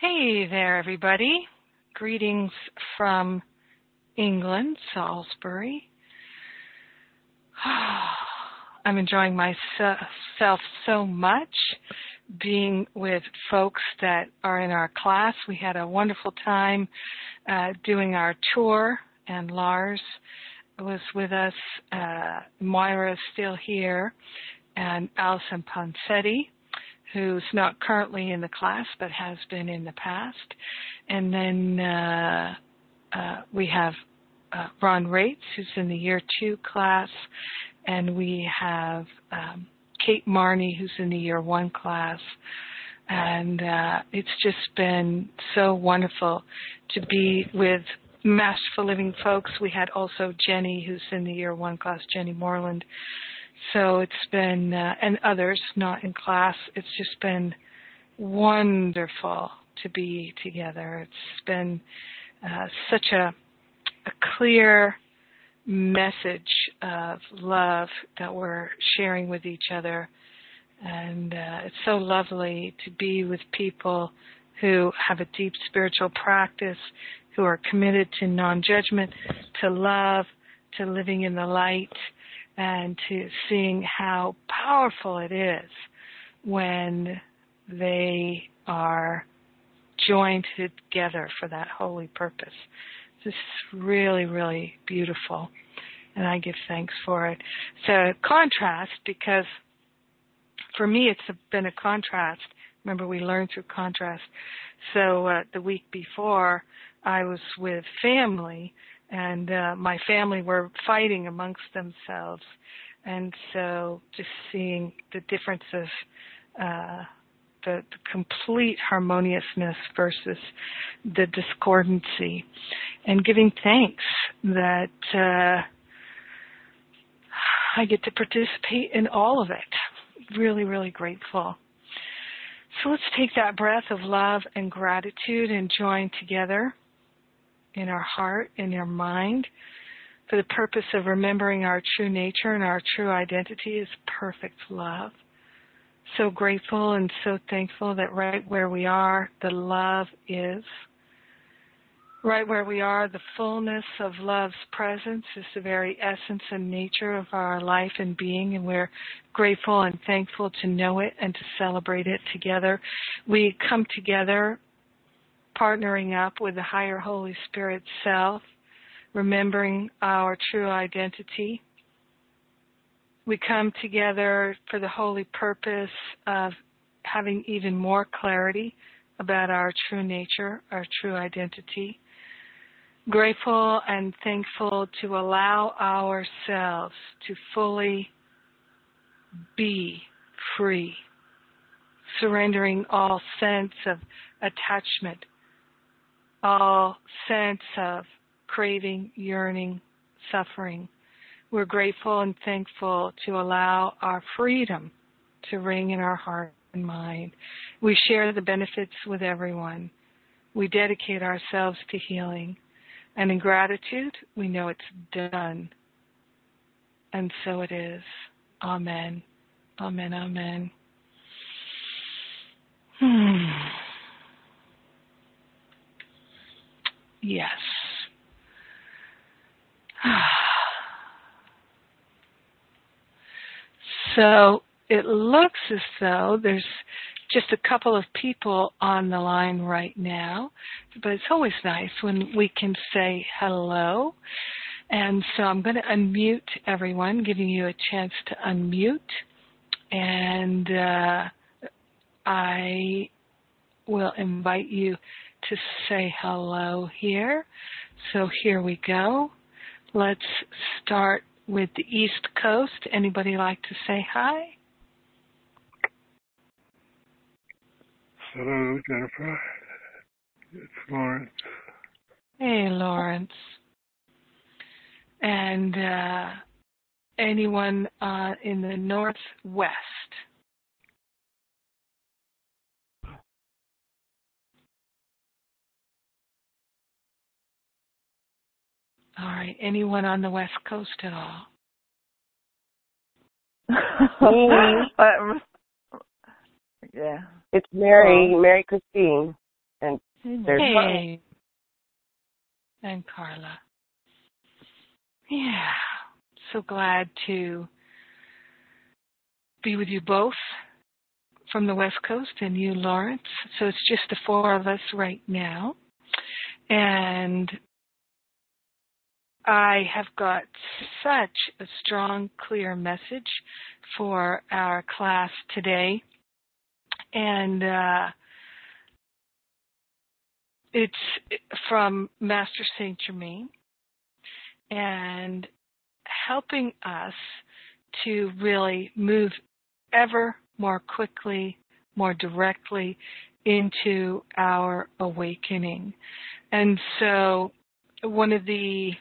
Hey there, everybody. Greetings from England, Salisbury. I'm enjoying myself so much being with folks that are in our class. We had a wonderful time uh, doing our tour, and Lars was with us. Uh, Moira is still here, and Allison Ponsetti, who's not currently in the class but has been in the past. And then uh, uh, we have uh, Ron Rates, who's in the year two class, and we have um, Kate Marney, who's in the year one class. And uh, it's just been so wonderful to be with Masterful Living folks. We had also Jenny, who's in the year one class, Jenny Moreland. So it's been, uh, and others not in class, it's just been wonderful to be together. It's been uh, such a, a clear message of love that we're sharing with each other. And uh, it's so lovely to be with people who have a deep spiritual practice, who are committed to non judgment, to love, to living in the light, and to seeing how powerful it is when they are joined together for that holy purpose. This is really, really beautiful, and I give thanks for it. So, contrast, because for me it's been a contrast. Remember, we learn through contrast. So, uh, the week before, I was with family, and uh, my family were fighting amongst themselves, and so just seeing the difference of uh, the, the complete harmoniousness versus the discordancy, and giving thanks that uh, I get to participate in all of it. Really, really grateful. So let's take that breath of love and gratitude and join together in our heart, in our mind, for the purpose of remembering our true nature and our true identity is perfect love so grateful and so thankful that right where we are, the love is. Right where we are, the fullness of love's presence is the very essence and nature of our life and being, and we're grateful and thankful to know it and to celebrate it together. We come together partnering up with the higher Holy Spirit self, remembering our true identity we come together for the holy purpose of having even more clarity about our true nature, our true identity. Grateful and thankful to allow ourselves to fully be free, surrendering all sense of attachment, all sense of craving, yearning, suffering we're grateful and thankful to allow our freedom to ring in our heart and mind. We share the benefits with everyone. We dedicate ourselves to healing. And in gratitude, we know it's done. And so it is. Amen. Amen. Amen. Hmm. Yes. So it looks as though there's just a couple of people on the line right now, but it's always nice when we can say hello. And so I'm going to unmute everyone, giving you a chance to unmute. And uh, I will invite you to say hello here. So here we go. Let's start with the East Coast. Anybody like to say hi? Hello, Jennifer. It's Lawrence. Hey, Lawrence. And uh, anyone uh, in the Northwest? All right. Anyone on the West Coast at all? Um, yeah. It's Mary, oh. Mary Christine, and There's hey. And Carla. Yeah. So glad to be with you both from the West Coast and you, Lawrence. So it's just the four of us right now. And I have got such a strong, clear message for our class today. And uh, it's from Master Saint Germain and helping us to really move ever more quickly, more directly into our awakening. And so one of the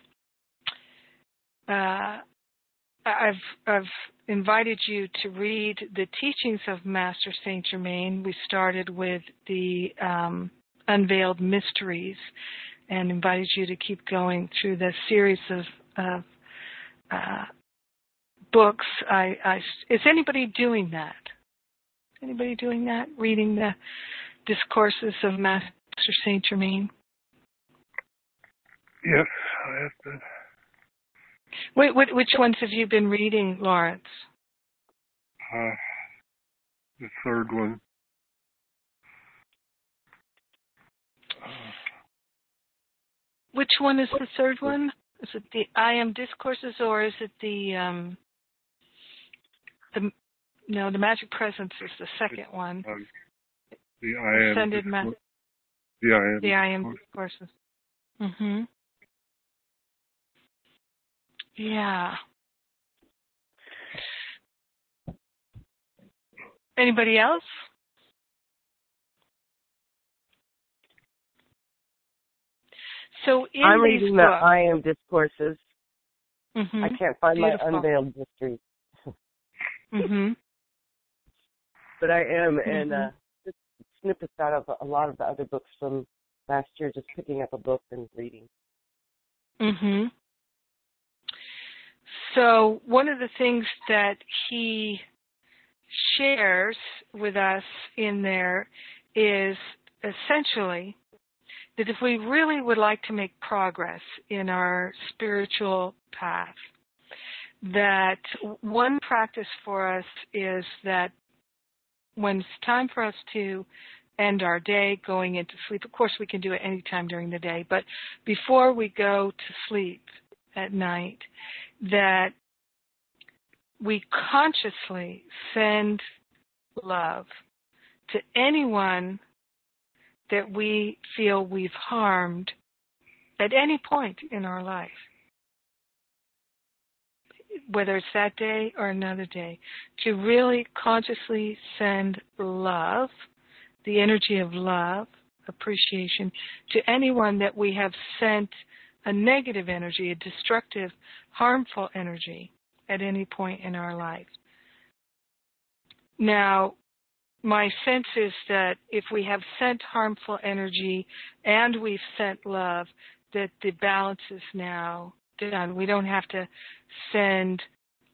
uh, I've I've invited you to read the teachings of Master Saint Germain. We started with the um, unveiled mysteries, and invited you to keep going through the series of, of uh, books. I, I, is anybody doing that? Anybody doing that? Reading the discourses of Master Saint Germain? Yes, I have been. Wait, what, which ones have you been reading, Lawrence? Uh, the third one. Which one is the third one? Is it the I am discourses or is it the um the no the magic presence is the second one. Um, the I am Ascended ma- the I am the I am discourses. Mhm. Yeah. Anybody else? So in I'm reading the books, I Am Discourses. Mhm. I can't find Beautiful. my unveiled mysteries, Mhm. but I am, and Mhm. uh, just snippets out of a lot of the other books from last year. Just picking up a book and reading. Mhm. So one of the things that he shares with us in there is essentially that if we really would like to make progress in our spiritual path, that one practice for us is that when it's time for us to end our day going into sleep, of course we can do it anytime during the day, but before we go to sleep at night, that we consciously send love to anyone that we feel we've harmed at any point in our life. Whether it's that day or another day, to really consciously send love, the energy of love, appreciation, to anyone that we have sent a negative energy, a destructive, harmful energy at any point in our life. Now, my sense is that if we have sent harmful energy and we've sent love, that the balance is now done. We don't have to send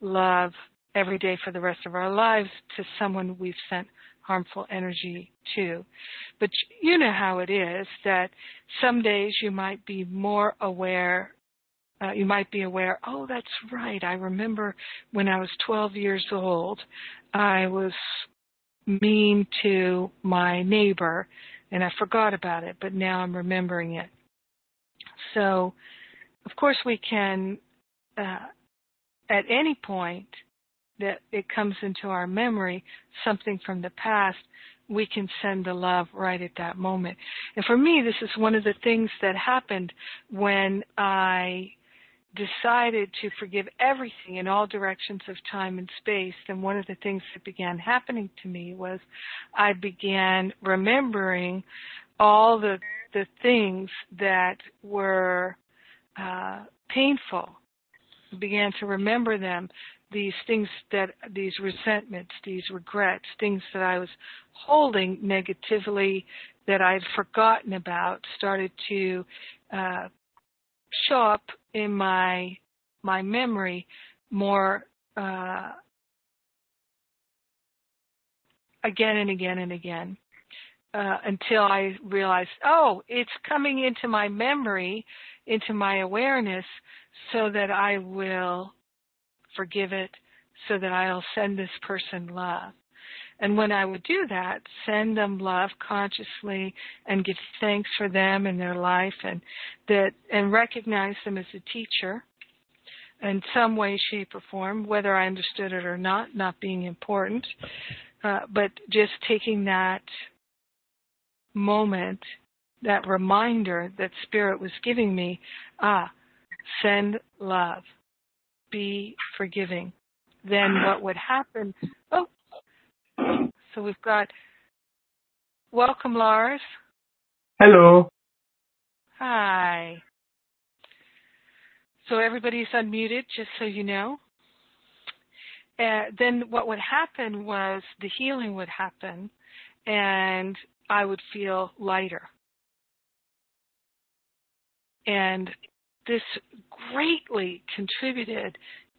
love every day for the rest of our lives to someone we've sent harmful energy to. But you know how it is that some days you might be more aware uh, you might be aware, oh, that's right. I remember when I was 12 years old, I was mean to my neighbor and I forgot about it, but now I'm remembering it. So, of course, we can, uh, at any point that it comes into our memory, something from the past, we can send the love right at that moment. And for me, this is one of the things that happened when I decided to forgive everything in all directions of time and space, then one of the things that began happening to me was I began remembering all the the things that were uh, painful. Began to remember them, these things that these resentments, these regrets, things that I was holding negatively that I'd forgotten about started to uh, show up in my my memory more uh, again and again and again. uh, until I realized, oh, it's coming into my memory, into my awareness, so that I will forgive it, so that I'll send this person love. And when I would do that, send them love consciously and give thanks for them and their life and that and recognize them as a teacher in some way, shape, or form, whether I understood it or not, not being important, uh, but just taking that moment, that reminder that Spirit was giving me, ah, send love, be forgiving. Then what would happen? Oh, so we've got welcome, Lars. Hello. Hi. So everybody's unmuted, just so you know. Uh, then what would happen was the healing would happen, and I would feel lighter. And this greatly contributed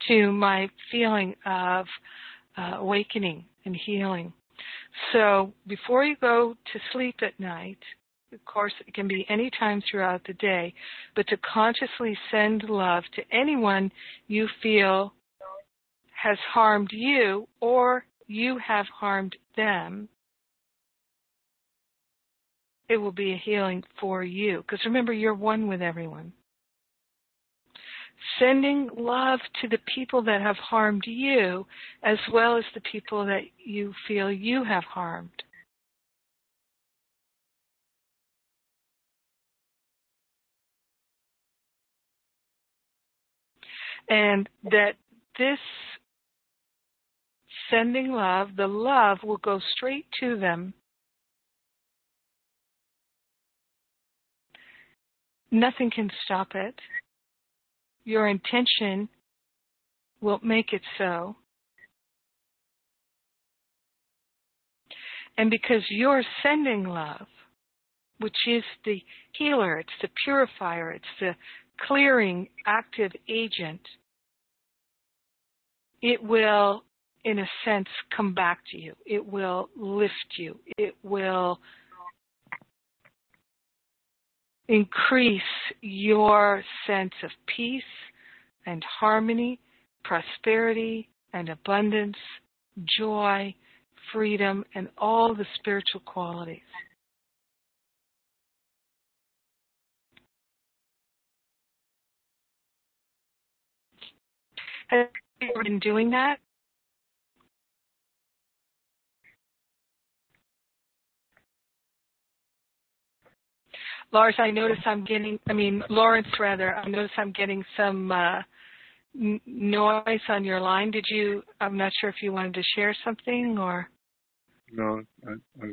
to my feeling of uh, awakening and healing. So before you go to sleep at night, of course, it can be any time throughout the day, but to consciously send love to anyone you feel has harmed you or you have harmed them, it will be a healing for you. Because remember, you're one with everyone sending love to the people that have harmed you as well as the people that you feel you have harmed. And that this sending love, the love will go straight to them. Nothing can stop it your intention will make it so. And because you're sending love, which is the healer, it's the purifier, it's the clearing active agent, it will, in a sense, come back to you. It will lift you. It will increase your sense of peace and harmony, prosperity and abundance, joy, freedom, and all the spiritual qualities. Have you been doing that? Lars, I notice I'm getting, I mean, Lawrence rather, I notice I'm getting some uh, n- noise on your line. Did you, I'm not sure if you wanted to share something or? No, I, I,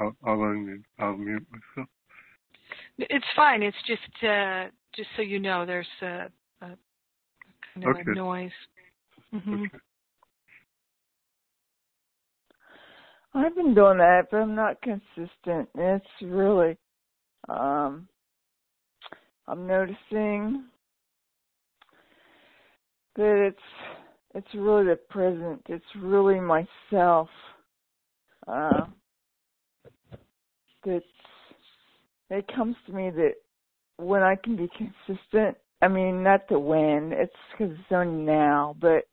I'll, I'll unmute, I'll mute myself. It's fine. It's just, uh, just so you know, there's a, a kind of Okay. a noise. hmm Okay. I've been doing that, but I'm not consistent. It's really, um, I'm noticing that it's, it's really the present. It's really myself. Uh, that's, it comes to me that when I can be consistent, I mean, not the when, it's because it's only now, but,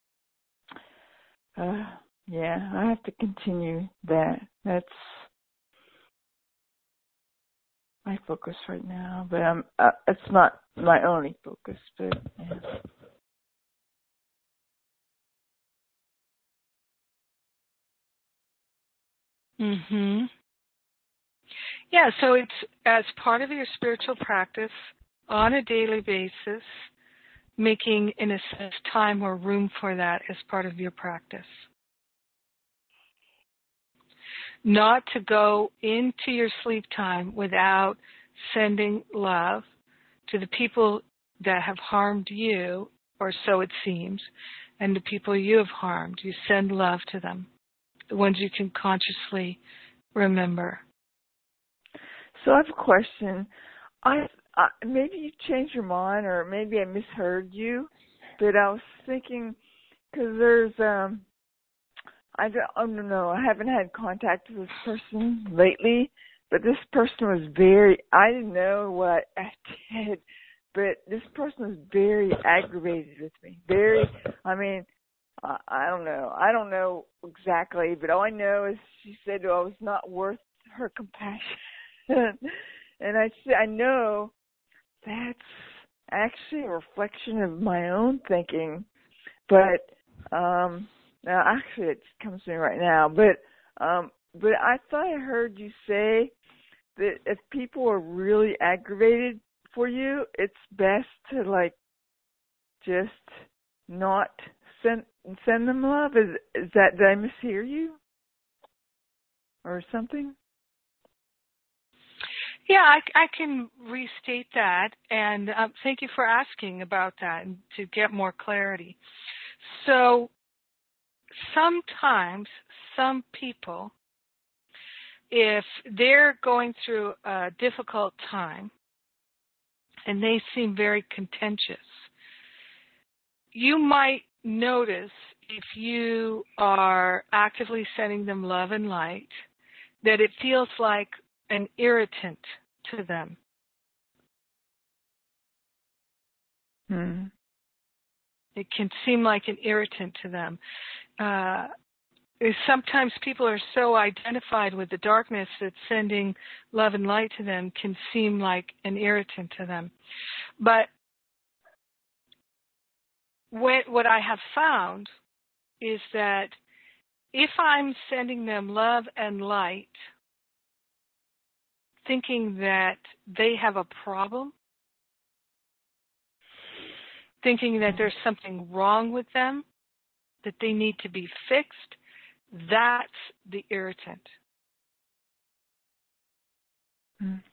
uh, yeah, I have to continue that. That's my focus right now, but uh, it's not my only focus, but yeah. hmm Yeah, so it's as part of your spiritual practice on a daily basis, making in a sense time or room for that as part of your practice. Not to go into your sleep time without sending love to the people that have harmed you, or so it seems, and the people you have harmed. You send love to them, the ones you can consciously remember. So I have a question. I, I maybe you changed your mind, or maybe I misheard you, but I was thinking because there's um, I don't, I don't know. I haven't had contact with this person lately, but this person was very I didn't know what I did, but this person was very aggravated with me. Very I mean, I, I don't know. I don't know exactly, but all I know is she said I was not worth her compassion. and I I know that's actually a reflection of my own thinking. But um now actually it comes to me right now, but um but I thought I heard you say that if people are really aggravated for you, it's best to like just not send send them love. Is is that did I mishear you or something? Yeah, I, I can restate that, and um, thank you for asking about that and to get more clarity. So, sometimes some people if they're going through a difficult time and they seem very contentious, you might notice if you are actively sending them love and light that it feels like an irritant to them. Hmm. It can seem like an irritant to them. Uh, sometimes people are so identified with the darkness that sending love and light to them can seem like an irritant to them. But what I have found is that if I'm sending them love and light, thinking that they have a problem, thinking that there's something wrong with them, that they need to be fixed, that's the irritant.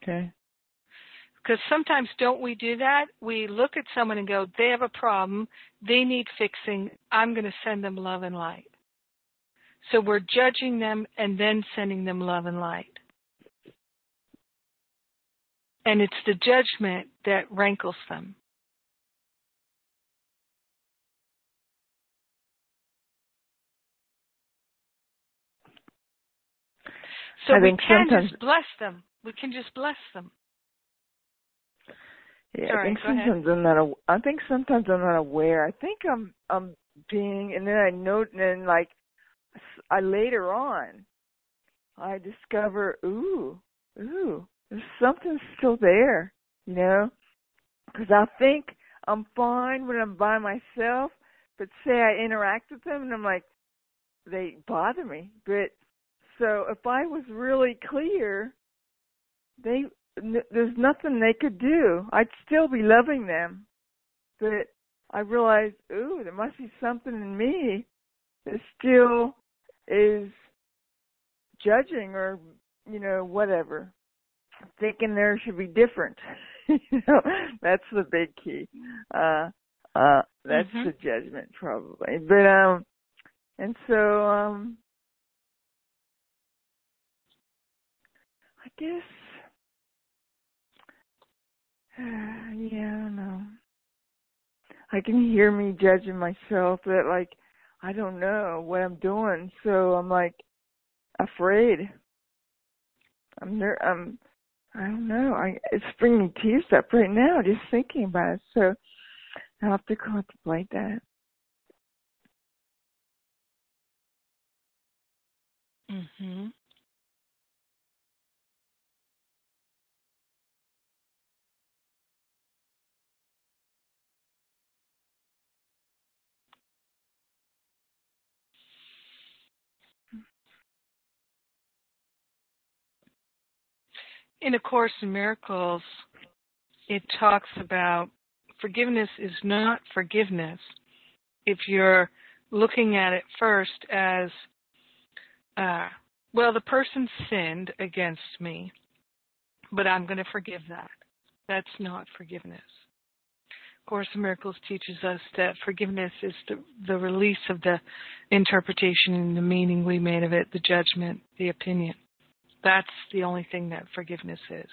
Okay. Because sometimes don't we do that? We look at someone and go, they have a problem, they need fixing, I'm going to send them love and light. So we're judging them and then sending them love and light. And it's the judgment that rankles them. So I we think can sometimes- just bless them. We can just bless them. Yeah, Sorry, I think go ahead. sometimes I'm not. I think sometimes I'm not aware. I think I'm. I'm being, and then I note, and then like, I later on, I discover, ooh, ooh, there's something still there, you know, because I think I'm fine when I'm by myself, but say I interact with them, and I'm like, they bother me. But so if I was really clear, they n- there's nothing they could do. I'd still be loving them, but I realized, ooh, there must be something in me that still is judging or you know whatever, thinking there should be different. you know, that's the big key. Uh, uh, that's Mhm. the judgment probably. But um, and so um, I guess. yeah, I. I can hear me judging myself that like I don't know what I'm doing, so I'm like afraid. I'm ner- I'm I don't know. I it's bringing tears up right now just thinking about it. So I'll have to contemplate that. hmm In A Course in Miracles, it talks about forgiveness is not forgiveness if you're looking at it first as, uh, well, the person sinned against me, but I'm going to forgive that. That's not forgiveness. Course in Miracles teaches us that forgiveness is the, the release of the interpretation and the meaning we made of it, the judgment, the opinion. That's the only thing that forgiveness is.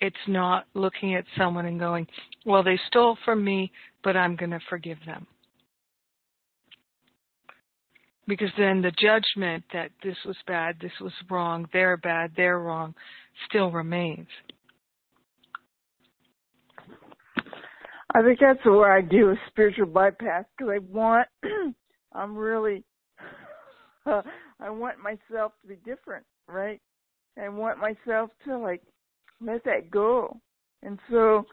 It's not looking at someone and going, well, they stole from me, but I'm going to forgive them. because then the judgment that this was bad, this was wrong, they're bad, they're wrong, still remains. I think that's where I do a spiritual bypass because I want, I'm really, uh, I want myself to be different, right? I want myself to like let that go. And so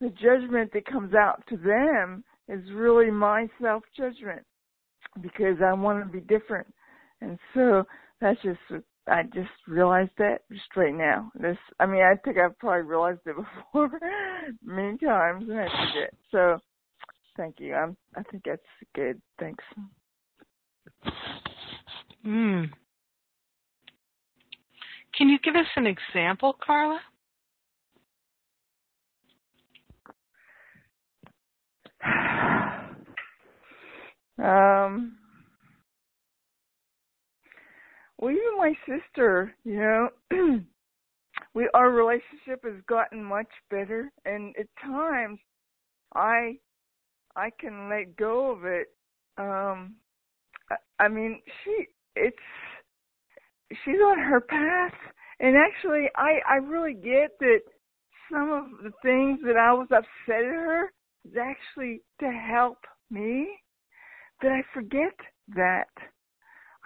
the judgment that comes out to them is really my self judgment because I want to be different. And so that's just I just realized that just right now. This I mean I think I've probably realized it before many times and I forget. So thank you. I'm I think that's good. Thanks. Hmm. Can you give us an example, Carla? um well even my sister you know we our relationship has gotten much better and at times i i can let go of it um i, I mean she it's she's on her path and actually i i really get that some of the things that i was upset at her is actually to help me, that I forget that.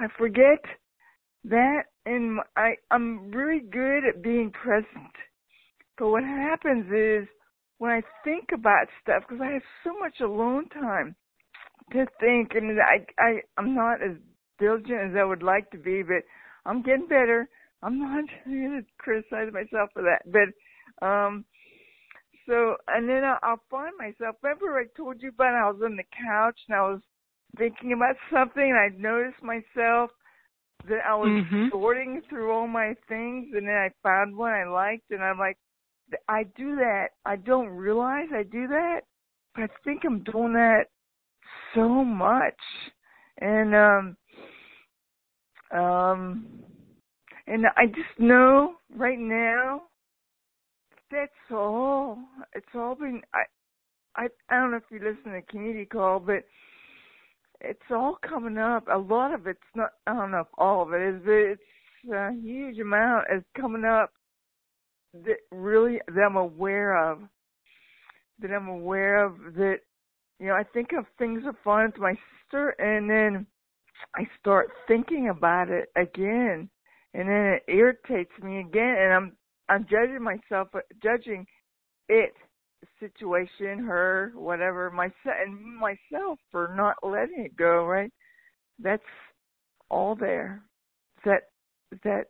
I forget that and I I'm really good at being present. But what happens is when I think about stuff because I have so much alone time to think and I I I'm not as diligent as I would like to be, but I'm getting better. I'm not going to criticize myself for that, but um so, and then I'll find myself. Remember, I told you about I was on the couch and I was thinking about something, and I noticed myself that I was mm-hmm. sorting through all my things, and then I found one I liked, and I'm like, I do that. I don't realize I do that, but I think I'm doing that so much, and um, um, and I just know right now that's all. It's all been. I, I, I don't know if you listen to community call, but it's all coming up. A lot of it's not. I don't know if all of it is, but it's a huge amount is coming up that really that I'm aware of. That I'm aware of that. You know, I think of things are fun with my sister, and then I start thinking about it again, and then it irritates me again, and I'm I'm judging myself, judging it, situation, her, whatever, myself, and myself for not letting it go. Right? That's all there. Is that is that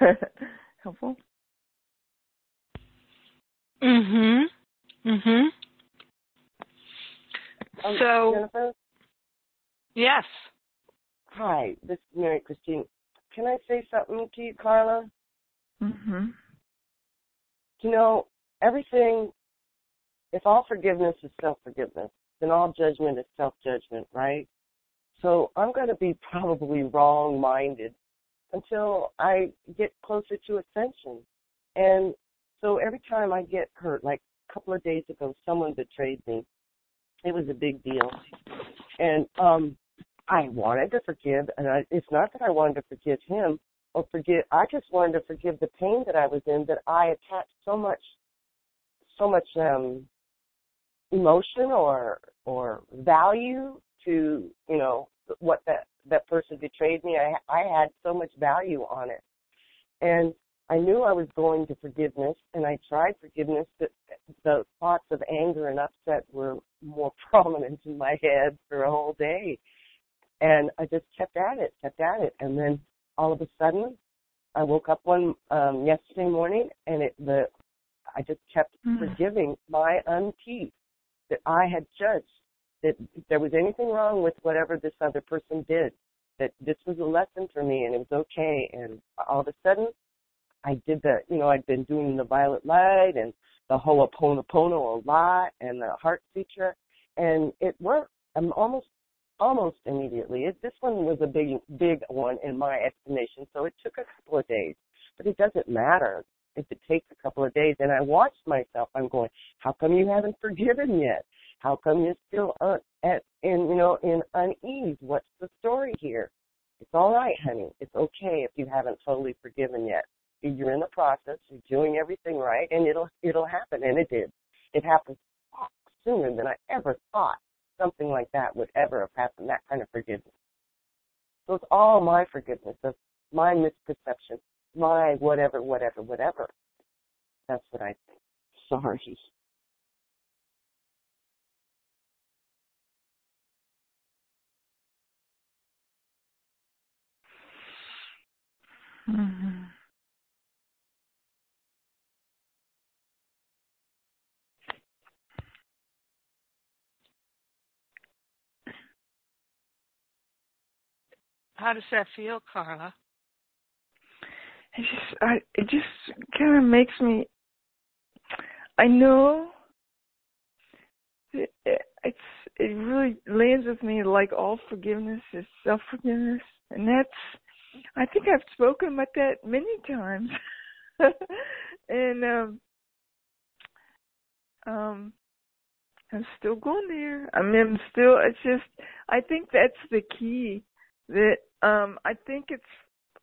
helpful? Mhm. Mhm. Um, so Jennifer? Yes. Hi, this is Mary Christine. Can I say something to you, Carla? Mm-hmm. You know, everything, if all forgiveness is self forgiveness, then all judgment is self judgment, right? So I'm going to be probably wrong minded until I get closer to ascension. And so every time I get hurt, like a couple of days ago, someone betrayed me. It was a big deal. And um I wanted to forgive, and I, it's not that I wanted to forgive him or forgive. I just wanted to forgive the pain that I was in that I attached so much, so much um, emotion or or value to you know what that that person betrayed me. I I had so much value on it, and I knew I was going to forgiveness, and I tried forgiveness, but the thoughts of anger and upset were more prominent in my head for a whole day. And I just kept at it, kept at it, and then all of a sudden, I woke up one um, yesterday morning, and it the I just kept mm. forgiving my auntie that I had judged that if there was anything wrong with whatever this other person did, that this was a lesson for me and it was okay. And all of a sudden, I did the, you know, I'd been doing the violet light and the Ho'oponopono a lot and the heart sutra, and it worked. Almost almost immediately. It, this one was a big, big one in my estimation, so it took a couple of days. But it doesn't matter if it takes a couple of days. And I watched myself. I'm going, how come you haven't forgiven yet? How come you're still at in you know in unease. What's the story here? It's all right, honey. It's okay if you haven't totally forgiven yet. You're in the process. You're doing everything right, and it'll it'll happen. And it did. It happened sooner than I ever thought something like that would ever have happened. That kind of forgiveness. So it's all my forgiveness of my misperception, my whatever, whatever, whatever. That's what I think. Sorry. Mm-hmm. How does that feel, Carla? It just, I, it just kind of makes me. I know it, it's it really lands with me like all forgiveness is self forgiveness, and that's I think I've spoken about that many times. and um um I'm still going there. I mean I'm still it's just I think that's the key that um I think it's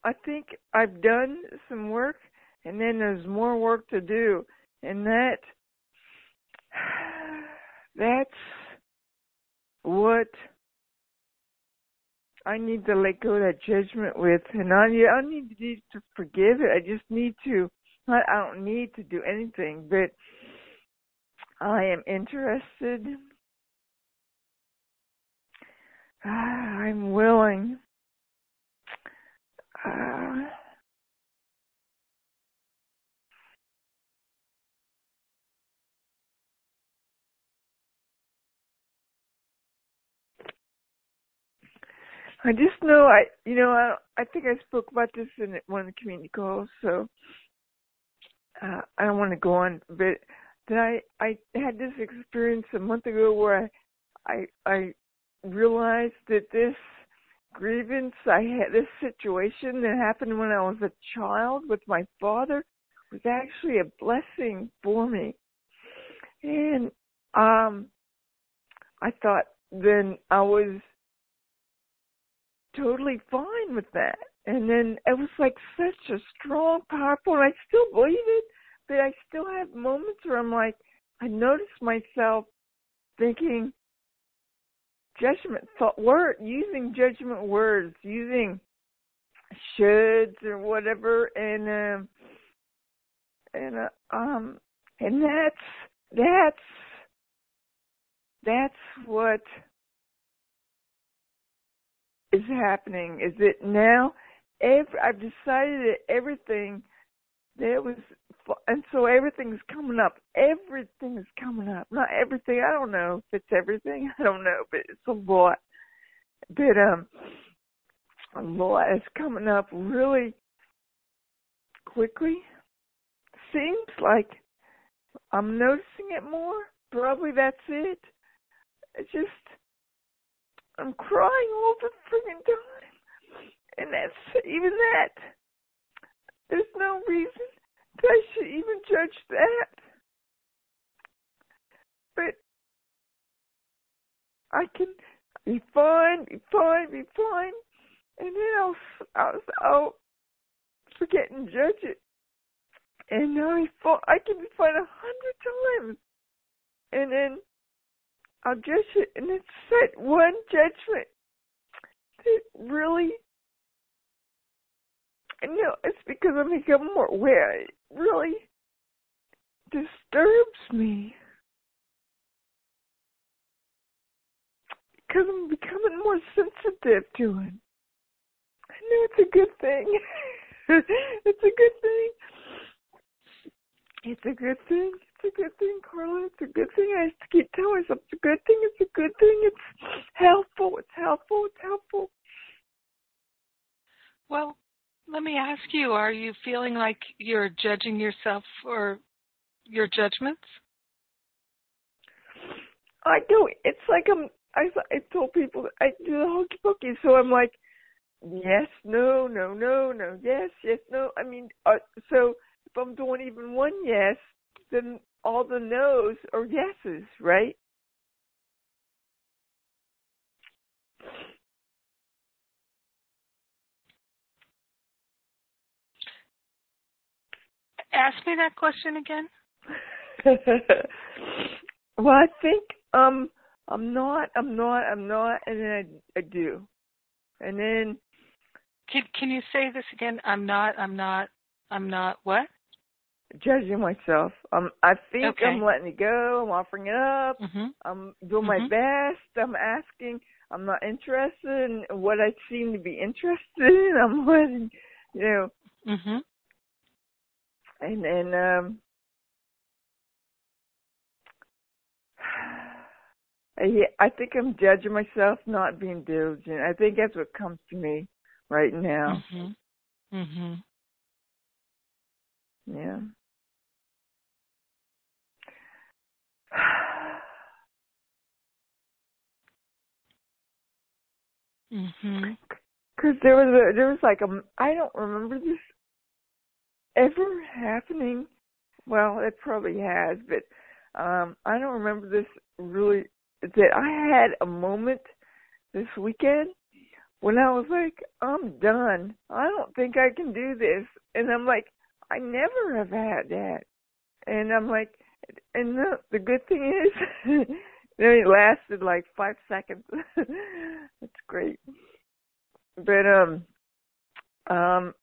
I think I've done some work and then there's more work to do and that that's what I need to let go of that judgment with, and I need, I need to forgive it. I just need to. I, I don't need to do anything, but I am interested. I'm willing. Uh, I just know I, you know, I, I think I spoke about this in one of the community calls, so uh, I don't want to go on, but that I, I had this experience a month ago where I, I, I realized that this grievance I had, this situation that happened when I was a child with my father was actually a blessing for me. And, um, I thought then I was totally fine with that. And then it was like such a strong, powerful, and I still believe it, but I still have moments where I'm like, I notice myself thinking judgment thought word using judgment words, using shoulds or whatever, and um, and uh, um, and that's that's that's what is happening. Is that now? Every, I've decided that everything that was and so everything's coming up. Everything is coming up. Not everything. I don't know if it's everything. I don't know, but it's a lot. But um, a lot is coming up really quickly. Seems like I'm noticing it more. Probably that's it. It's just I'm crying all the freaking time. And that's even that. There's no reason I should even judge that. But I can be fine, be fine, be fine, and then I'll I'll, I'll forget and judge it, and now I I can be fine a hundred times, and then I'll judge it, and it's that one judgment that really, I know it's because I'm becoming more aware. It really disturbs me because I'm becoming more sensitive to it. I know it's a good thing. it's a good thing. It's a good thing. It's a good thing, Carla. It's a good thing. I have to keep telling myself it's a good thing. It's a good thing. It's helpful. It's helpful. It's helpful. Well, let me ask you: Are you feeling like you're judging yourself for your judgments? I do. It's like I'm. I I told people I do the hokey pokey, so I'm like, yes, no, no, no, no, yes, yes, no. I mean, uh, so if I'm doing even one yes, then all the no's are yeses, right? Ask me that question again. well, I think um I'm not, I'm not, I'm not, and then I, I do, and then. Can Can you say this again? I'm not. I'm not. I'm not. What? Judging myself. Um, I think okay. I'm letting it go. I'm offering it up. Mm-hmm. I'm doing mm-hmm. my best. I'm asking. I'm not interested in what I seem to be interested in. I'm letting, you know. Mhm. And then um I think I'm judging myself, not being diligent. I think that's what comes to me right now. Mhm. Mhm. Yeah. Mhm. Because there was a there was like a I don't remember this ever happening. Well, it probably has, but um I don't remember this really that I had a moment this weekend when I was like, I'm done. I don't think I can do this. And I'm like, I never have had that. And I'm like, and the, the good thing is, it lasted like five seconds. That's great. But, um, um,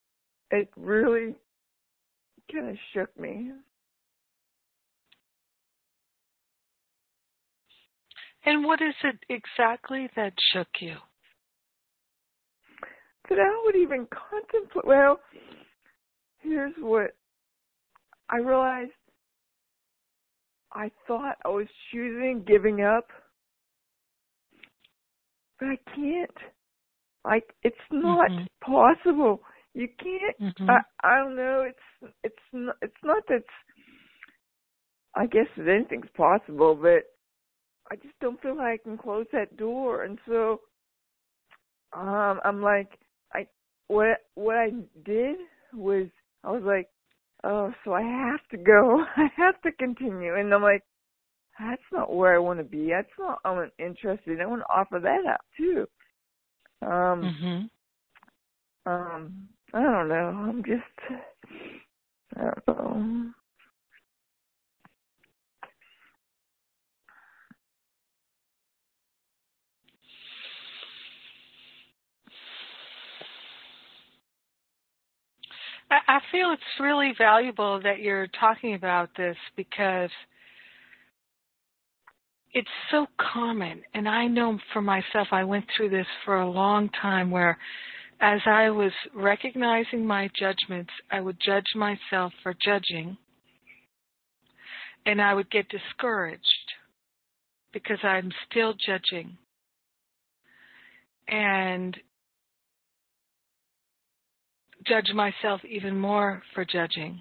it really kind of shook me. And what is it exactly that shook you? That I would even contemplate. Well, here's what I realized. I thought I was choosing giving up, but I can't. Like it's not mm-hmm. possible. You can't. Mm-hmm. I I don't know. It's it's not. It's not that. I guess that anything's possible, but I just don't feel like I can close that door. And so um I'm like I what what I did was I was like, Oh, so I have to go. I have to continue and I'm like, That's not where I want to be. That's not I'm interested. I want to offer that up too. Um mm-hmm. um I don't know. I'm just I don't know. I feel it's really valuable that you're talking about this because it's so common. And I know for myself, I went through this for a long time where as I was recognizing my judgments, I would judge myself for judging. And I would get discouraged because I'm still judging. And judge myself even more for judging.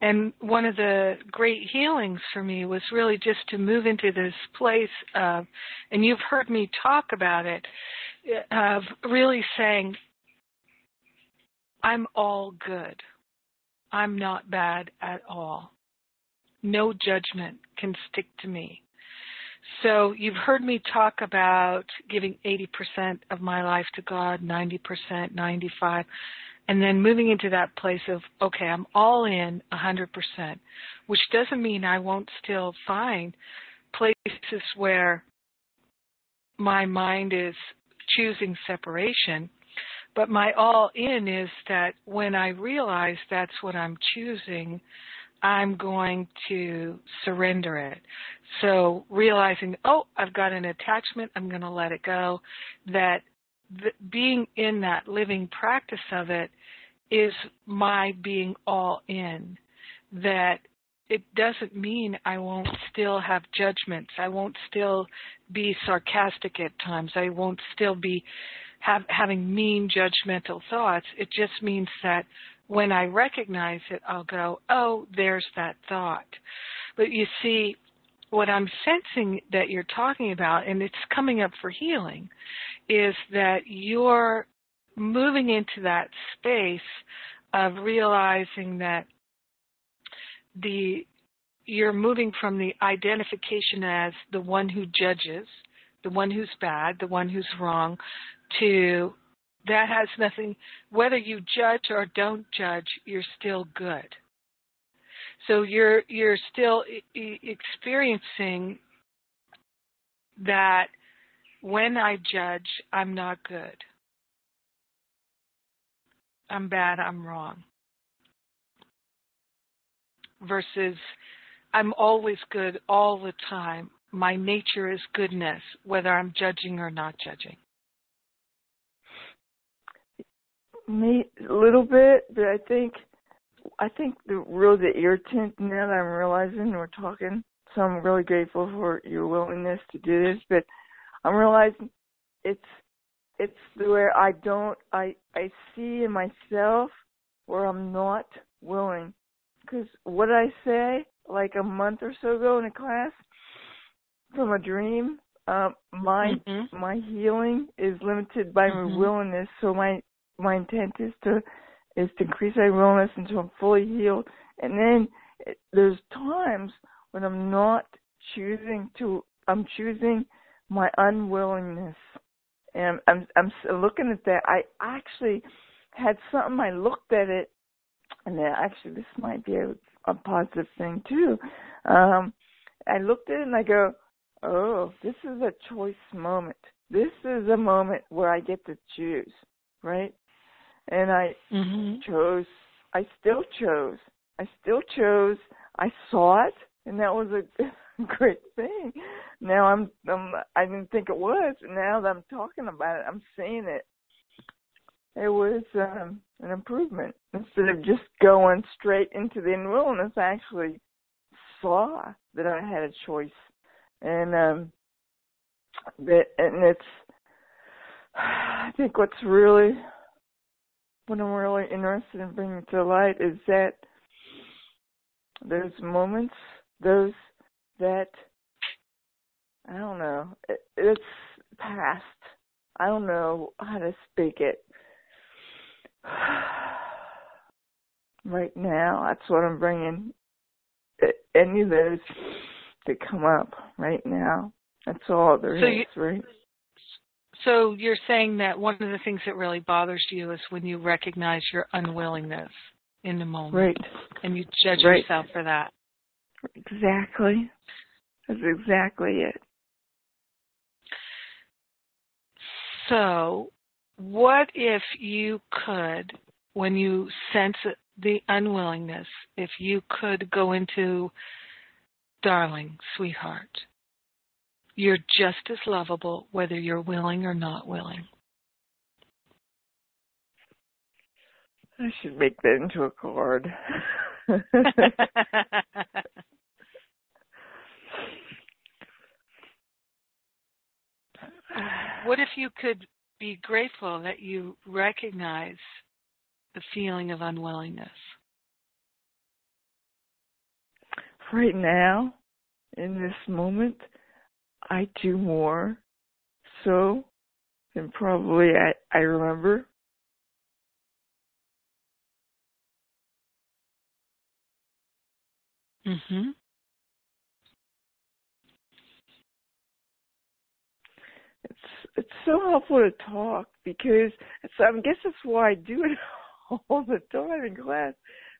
And one of the great healings for me was really just to move into this place of, and you've heard me talk about it, of really saying, I'm all good. I'm not bad at all. No judgment can stick to me. So you've heard me talk about giving 80% of my life to God, 90%, 95, and then moving into that place of, okay, I'm all in 100%, which doesn't mean I won't still find places where my mind is choosing separation. But my all in is that when I realize that's what I'm choosing, I'm going to surrender it. So realizing, oh, I've got an attachment, I'm going to let it go. That being in that living practice of it is my being all in. That it doesn't mean I won't still have judgments. I won't still be sarcastic at times. I won't still be have, having mean judgmental thoughts. It just means that when I recognize it, I'll go, oh, there's that thought. But you see, what I'm sensing that you're talking about, and it's coming up for healing, is that you're moving into that space of realizing that the you're moving from the identification as the one who judges, the one who's bad, the one who's wrong, to that has nothing, whether you judge or don't judge, you're still good. So you're, you're still experiencing that when I judge, I'm not good. I'm bad, I'm wrong. Versus, I'm always good all the time. My nature is goodness, whether I'm judging or not judging. Me a little bit, but I think I think the real the irritant now that I'm realizing we're talking, so I'm really grateful for your willingness to do this. But I'm realizing it's it's where I don't I I see in myself where I'm not willing. Because what I say like a month or so ago in a class from a dream, um, my mm-hmm. my healing is limited by mm-hmm. my willingness. So my my intent is to is to increase my willingness until I'm fully healed. And then it, there's times when I'm not choosing to. I'm choosing my unwillingness and I'm I'm looking at that. I actually had something. I looked at it, and then actually this might be a, a positive thing too. Um, I looked at it and I go, oh, this is a choice moment. This is a moment where I get to choose, right? And I mm-hmm. chose. I still chose. I still chose. I saw it, and that was a great thing. Now I'm, I'm I didn't think it was. Now that I'm talking about it, I'm seeing it. It was um, an improvement instead of just going straight into the unwillingness. I actually saw that I had a choice, and um, that and it's. I think what's really what I'm really interested in bringing to light is that those moments, those that I don't know. It, it's past. I don't know how to speak it. right now, that's what I'm bringing. Any of those to come up right now. That's all there so is, you, right? So you're saying that one of the things that really bothers you is when you recognize your unwillingness in the moment. Right. And you judge right. yourself for that. Exactly. That's exactly it. So, what if you could, when you sense the unwillingness, if you could go into, darling, sweetheart, you're just as lovable whether you're willing or not willing. I should make that into a card. what if you could be grateful that you recognize the feeling of unwillingness? Right now, in this moment, I do more so than probably I, I remember. Mhm. It's so helpful to talk because so I guess that's why I do it all the time in class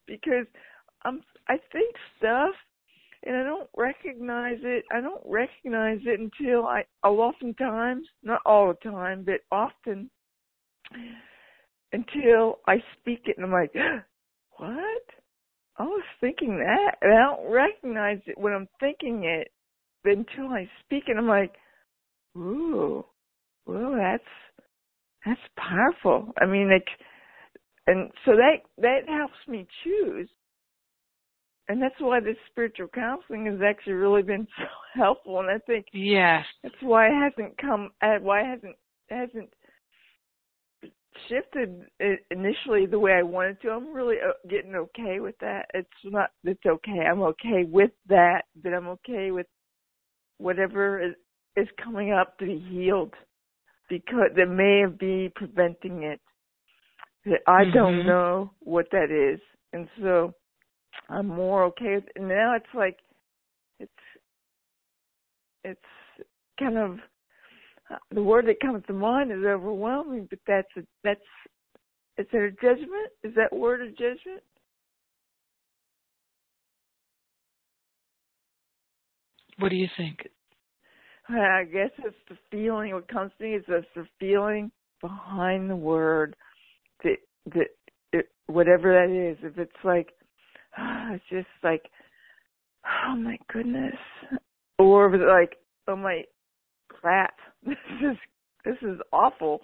because I'm I think stuff and I don't recognize it. I don't recognize it until I I'll oftentimes, not all the time, but often until I speak it and I'm like, what? I was thinking that and I don't recognize it when I'm thinking it but until I speak it I'm like, ooh, well, that's that's powerful. I mean, like, and so that that helps me choose, and that's why this spiritual counseling has actually really been so helpful. And I think yes, that's why it hasn't come. Uh, why it hasn't hasn't shifted initially the way I wanted to. I'm really uh, getting okay with that. It's not. It's okay. I'm okay with that. But I'm okay with whatever is, is coming up to be healed because that may be preventing it. I mm-hmm. don't know what that is, and so I'm more okay with. And now it's like it's it's kind of the word that comes to mind is overwhelming, but that's a, that's is there a judgment? Is that word a judgment? What do you think? I guess it's the feeling. What comes to me is it's the feeling behind the word that that it, whatever that is. If it's like, it's just like, oh my goodness, or if it's like, oh my crap, this is this is awful,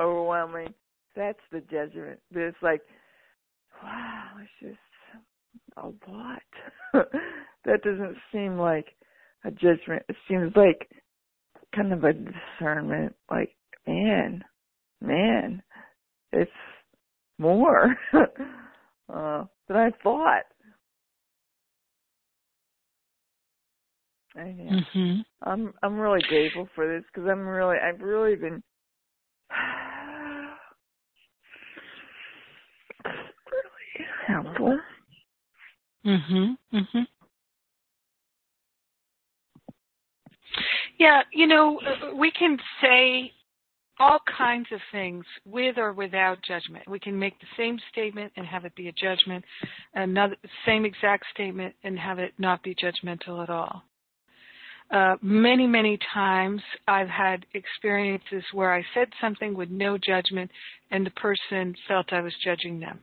overwhelming. That's the judgment. But it's like, wow, it's just a lot. that doesn't seem like a judgment. It seems like kind of a discernment. Like, man, man, it's more uh, than I thought. Yeah, mm-hmm. I'm I'm really grateful for this because I'm really I've really been really helpful. Mhm. Mhm. Yeah, you know, we can say all kinds of things with or without judgment. We can make the same statement and have it be a judgment, another same exact statement and have it not be judgmental at all. Uh, many, many times I've had experiences where I said something with no judgment and the person felt I was judging them.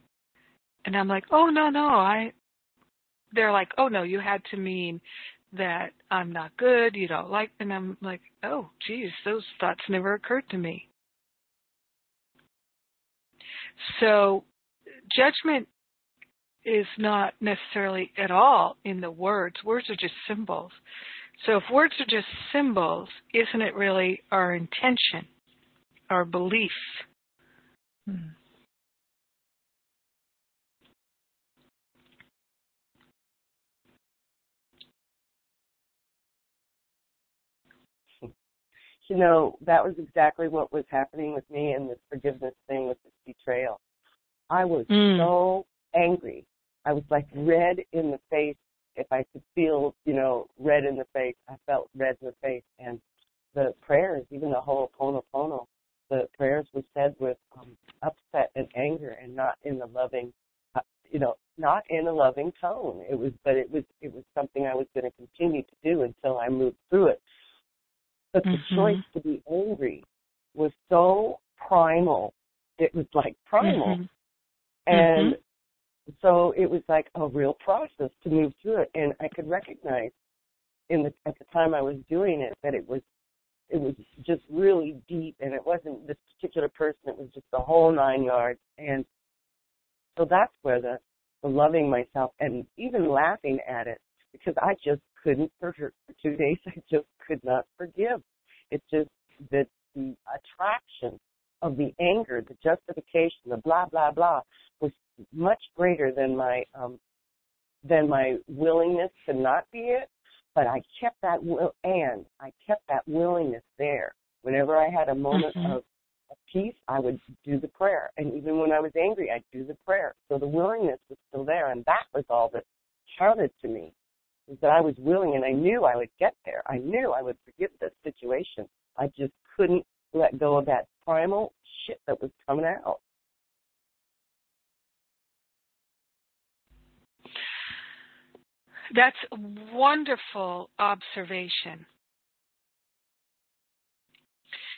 And I'm like, oh no, no, I, they're like, oh no, you had to mean that I'm not good, you don't like, and I'm like, oh, geez, those thoughts never occurred to me. So, judgment is not necessarily at all in the words. Words are just symbols. So, if words are just symbols, isn't it really our intention, our belief? Hmm. You know, that was exactly what was happening with me and this forgiveness thing with this betrayal. I was Mm. so angry. I was like red in the face. If I could feel, you know, red in the face, I felt red in the face. And the prayers, even the whole Ho'oponopono, the prayers were said with um, upset and anger and not in the loving, uh, you know, not in a loving tone. It was, but it was, it was something I was going to continue to do until I moved through it. But the Mhm. choice to be angry was so primal. It was like primal. Mhm. And so it was like a real process to move through it. And I could recognize in the at the time I was doing it that it was it was just really deep and it wasn't this particular person, it was just the whole nine yards. And so that's where the the loving myself and even laughing at it because I just couldn't for for two days I just could not forgive. It's just that the attraction of the anger, the justification, the blah blah blah was much greater than my um than my willingness to not be it. But I kept that will and I kept that willingness there. Whenever I had a moment Mhm. of, of peace, I would do the prayer. And even when I was angry, I'd do the prayer. So the willingness was still there and that was all that counted to me that I was willing and I knew I would get there. I knew I would forgive this situation. I just couldn't let go of that primal shit that was coming out. That's a wonderful observation.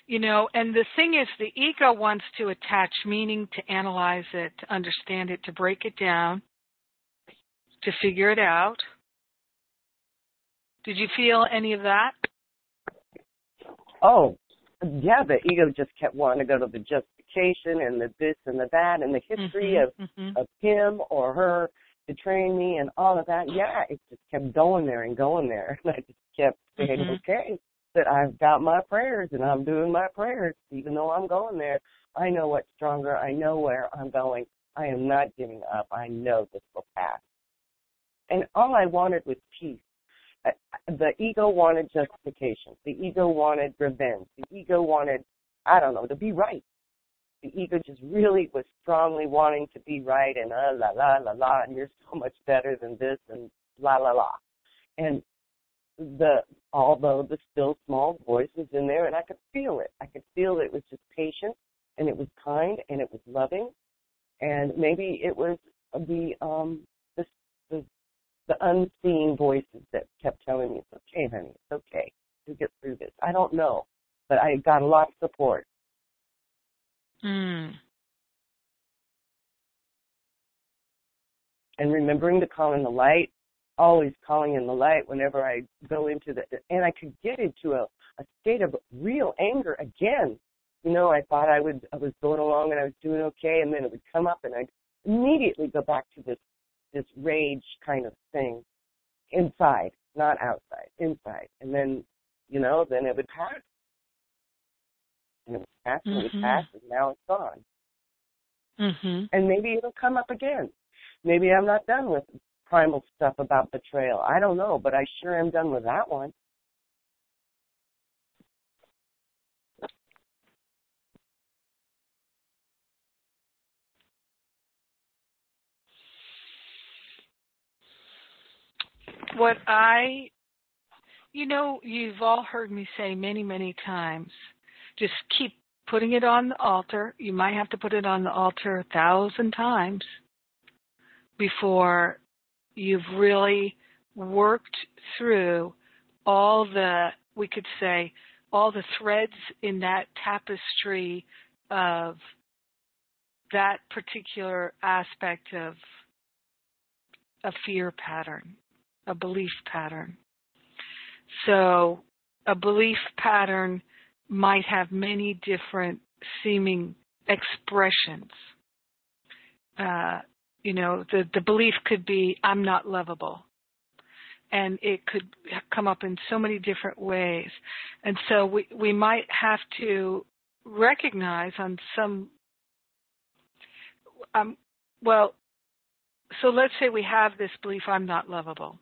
You know, and the thing is, the ego wants to attach meaning, to analyze it, to understand it, to break it down, to figure it out. Did you feel any of that? Oh, yeah, the ego just kept wanting to go to the justification and the this and the that and the history Mhm, of mhm. of him or her betraying me and all of that. Yeah, it just kept going there and going there. And I just kept saying, Mhm. okay, that I've got my prayers and I'm doing my prayers, even though I'm going there. I know what's stronger. I know where I'm going. I am not giving up. I know this will pass. And all I wanted was peace. The ego wanted justification. The ego wanted revenge. The ego wanted, I don't know, to be right the ego just really was strongly wanting to be right and uh, la la la la and you're so much better than this and la la la and the although the still small voice was in there and I could feel it. I could feel it was just patient and it was kind and it was loving and maybe it was the um the unseen voices that kept telling me it's okay, honey, it's okay to get through this. I don't know, but I got a lot of support. Mm. And remembering to call in the light always calling in the light whenever I go into the, and I could get into a, a state of real anger again. You know, I thought I would, I was going along and I was doing okay, and then it would come up, and I'd immediately go back to this, this rage kind of thing, inside, not outside, inside, and then, you know, then it would pass, and it would pass, and it would pass, and now it's gone. Mm-hmm. And maybe it'll come up again. Maybe I'm not done with primal stuff about betrayal. I don't know, but I sure am done with that one. What I, you know, you've all heard me say many, many times, just keep putting it on the altar. You might have to put it on the altar a thousand times before you've really worked through all the, we could say, all the threads in that tapestry of that particular aspect of a fear pattern, a belief pattern. So a belief pattern might have many different seeming expressions. Uh, you know, the, the belief could be, I'm not lovable. And it could come up in so many different ways. And so we, we might have to recognize on some, um, well, so let's say we have this belief, I'm not lovable.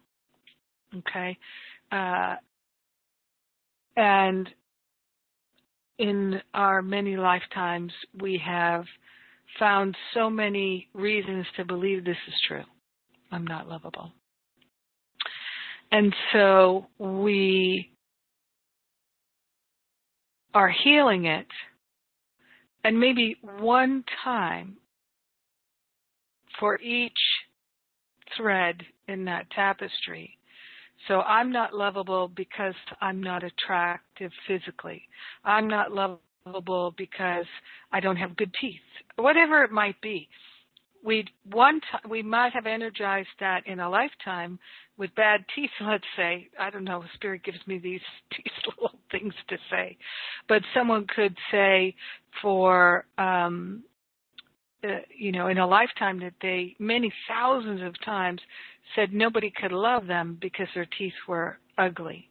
Okay. Uh, and in our many lifetimes, we have found so many reasons to believe this is true. I'm not lovable. And so we are healing it, and maybe one time for each thread in that tapestry. So I'm not lovable because I'm not attractive physically. I'm not lovable because I don't have good teeth, whatever it might be. We one t- we might have energized that in a lifetime with bad teeth. Let's say I don't know. Spirit gives me these these little things to say, but someone could say for um, uh, you know in a lifetime that they many thousands of times said nobody could love them because their teeth were ugly.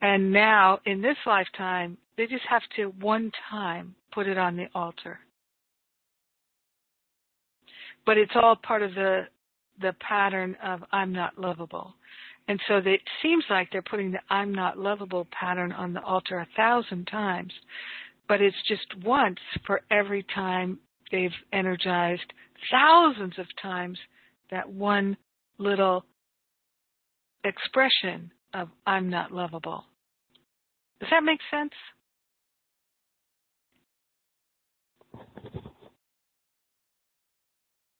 And now in this lifetime, they just have to one time put it on the altar. But it's all part of the the pattern of I'm not lovable. And so it seems like they're putting the I'm not lovable pattern on the altar a thousand times, but it's just once for every time they've energized thousands of times that one little expression of I'm not lovable. Does that make sense?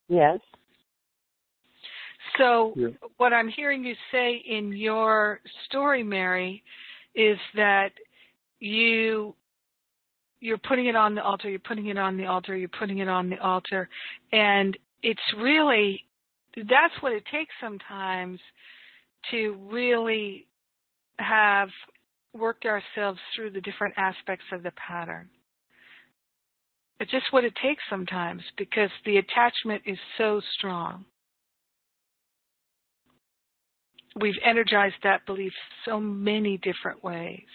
Yes. So, Yeah. what I'm hearing you say in your story, Mary, is that you you're putting it on the altar, you're putting it on the altar, you're putting it on the altar, and it's really that's what it takes sometimes to really have worked ourselves through the different aspects of the pattern. It's just what it takes sometimes because the attachment is so strong. We've energized that belief so many different ways.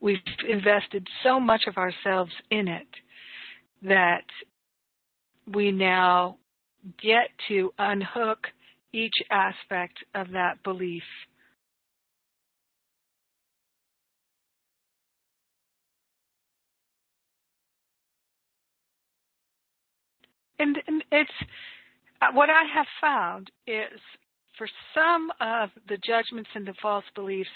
We've invested so much of ourselves in it that we now get to unhook each aspect of that belief and, and it's uh, what I have found is for some of the judgments and the false beliefs,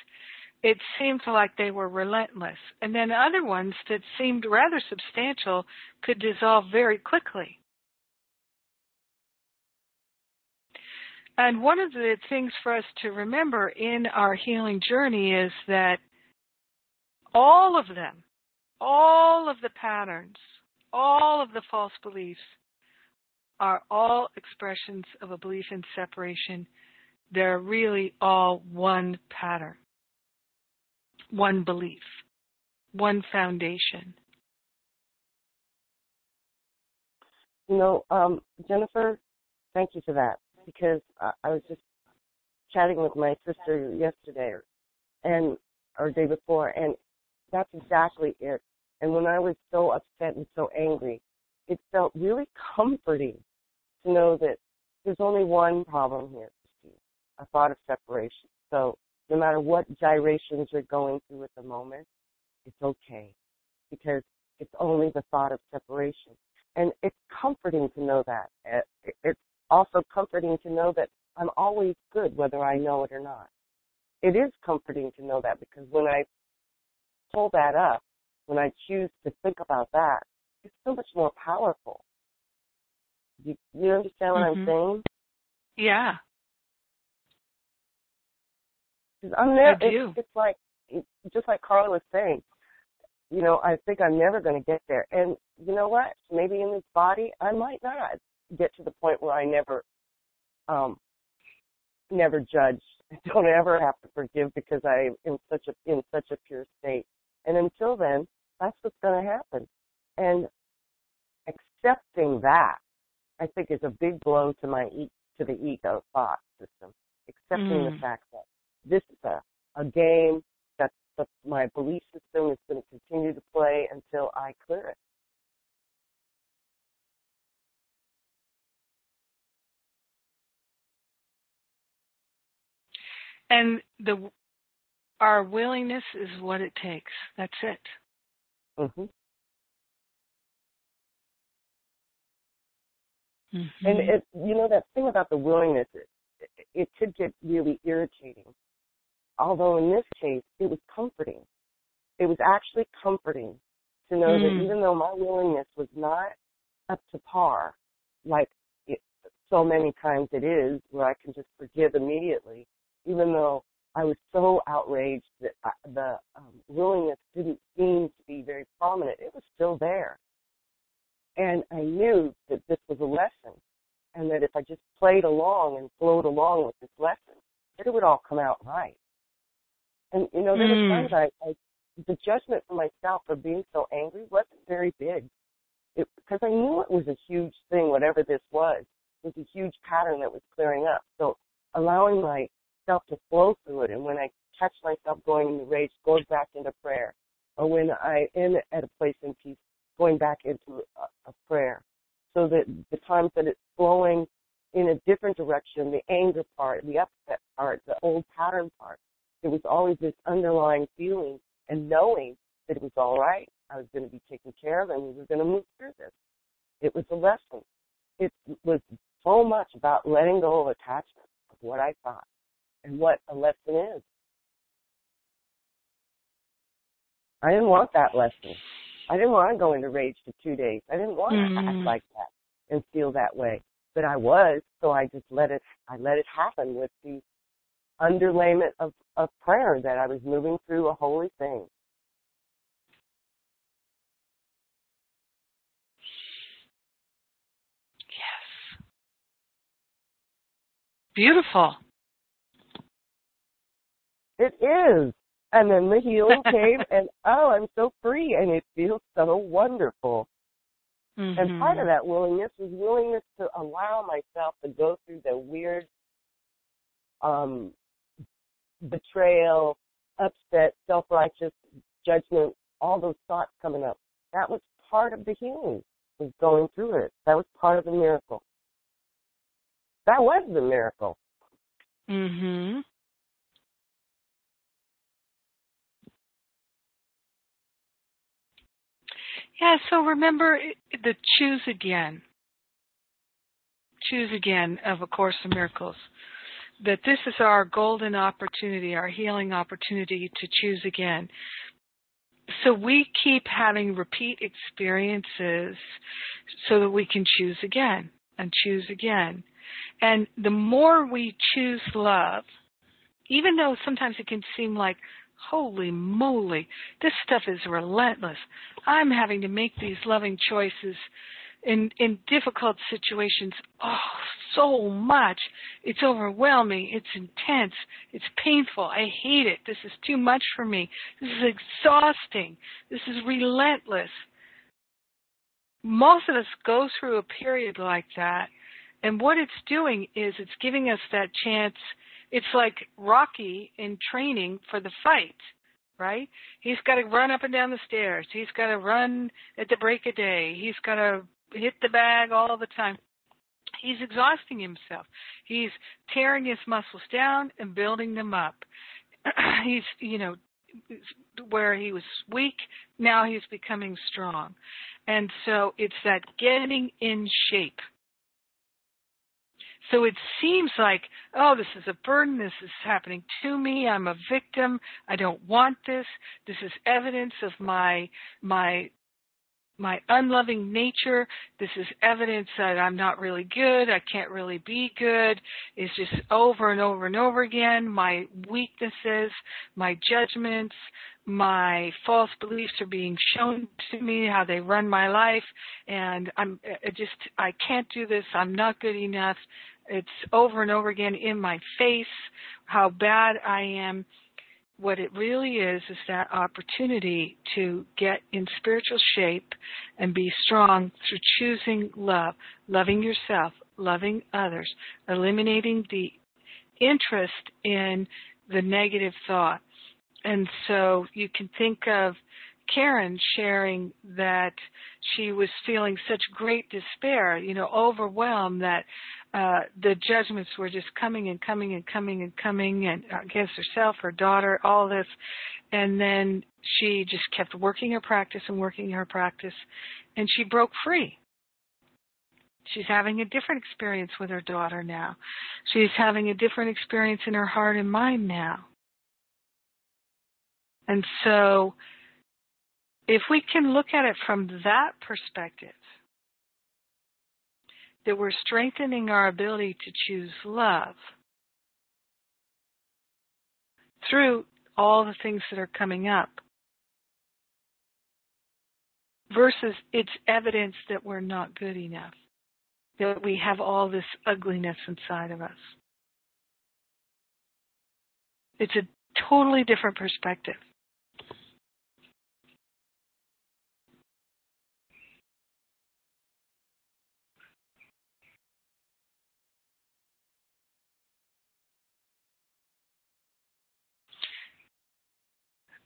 it seemed like they were relentless. And then other ones that seemed rather substantial could dissolve very quickly. And one of the things for us to remember in our healing journey is that all of them, all of the patterns, all of the false beliefs are all expressions of a belief in separation. They're really all one pattern, one belief, one foundation. You know, um, Jennifer, thank you for that because I, I was just chatting with my sister yesterday and or day before, and that's exactly it. And when I was so upset and so angry, it felt really comforting to know that there's only one problem here, a thought of separation. So no matter what gyrations you're going through at the moment, it's okay because it's only the thought of separation. And it's comforting to know that. It's also comforting to know that I'm always good whether I know it or not. It is comforting to know that because when I pull that up, when I choose to think about that, it's so much more powerful. You, you understand what mm-hmm. I'm saying? Yeah. Cause I'm never, I do. It's, it's like, it's just like Carla was saying, you know, I think I'm never going to get there. And you know what? Maybe in this body, I might not get to the point where I never, um, never judge. I Don't ever have to forgive because I am in such a in such a pure state. And until then, that's what's going to happen. And accepting that, I think, is a big blow to my e- to the ego thought system. Accepting mm. the fact that this is a, a game that the, my belief system is going to continue to play until I clear it. And the our willingness is what it takes. That's it. Mm-hmm. Mm-hmm. And it, you know that thing about the willingness, it, it could get really irritating. Although in this case, it was comforting. It was actually comforting to know mm. that even though my willingness was not up to par, like it, so many times it is, where I can just forgive immediately, even though I was so outraged that I, the um, willingness didn't seem to be very prominent. It was still there. And I knew that this was a lesson and that if I just played along and flowed along with this lesson, that it would all come out right. And, you know, there mm. were times I, I, the judgment for myself for being so angry wasn't very big. It, because I knew it was a huge thing, whatever this was. It was a huge pattern that was clearing up. So allowing my myself to flow through it. And when I catch myself going into rage, going back into prayer. Or when I am at a place in peace, going back into a, a prayer. So that the times that it's flowing in a different direction, the anger part, the upset part, the old pattern part, there was always this underlying feeling and knowing that it was all right. I was going to be taken care of and we were going to move through this. It was a lesson. It was so much about letting go of attachment of what I thought and what a lesson is. I didn't want that lesson. I didn't want to go into rage for two days. I didn't want mm-hmm. to act mm-hmm. like that and feel that way. But I was, so I just let it I let it happen with the underlayment of, of prayer that I was moving through a holy thing. Yes. Beautiful. It is. And then the healing came and oh, I'm so free and it feels so wonderful. Mm-hmm. And part of that willingness was willingness to allow myself to go through the weird um betrayal, upset, self righteous judgment, all those thoughts coming up. That was part of the healing, was going through it. That was part of the miracle. That was the miracle. Mhm. Yeah, so remember eh, the choose again. Choose again of A Course in Miracles. that this is our golden opportunity, our healing opportunity to choose again. So we keep having repeat experiences so that we can choose again and choose again. And the more we choose love, even though sometimes it can seem like, holy moly, this stuff is relentless. I'm having to make these loving choices in in difficult situations oh so much. It's overwhelming it's intense it's painful. I hate it. This is too much for me. This is exhausting. This is relentless. Most of us go through a period like that and what it's doing is it's giving us that chance it's like rocky in training for the fight right? He's got to run up and down the stairs. He's got to run at the break of day. He's got to hit the bag all the time. He's exhausting himself. He's tearing his muscles down and building them up. he's, you know, where he was weak, now he's becoming strong. And so it's that getting in shape. So it seems like, oh, this is a burden. This is happening to me. I'm a victim. I don't want this. This is evidence of my my my unloving nature. This is evidence that I'm not really good. I can't really be good. It's just over and over and over again. My weaknesses, my judgments, my false beliefs are being shown to me, how they run my life. And I'm I just, I can't do this. I'm not good enough. It's over and over again in my face, how bad I am what it really is is that opportunity to get in spiritual shape and be strong through choosing love, loving yourself, loving others, eliminating the interest in the negative thought. And so you can think of Karen sharing that she was feeling such great despair, you know, overwhelmed that uh, the judgments were just coming and coming and coming and coming and against herself, her daughter, all this. And then she just kept working her practice and working her practice and she broke free. She's having a different experience with her daughter now. She's having a different experience in her heart and mind now. And so, if we can look at it from that perspective, that we're strengthening our ability to choose love through all the things that are coming up versus it's evidence that we're not good enough, that we have all this ugliness inside of us. It's a totally different perspective.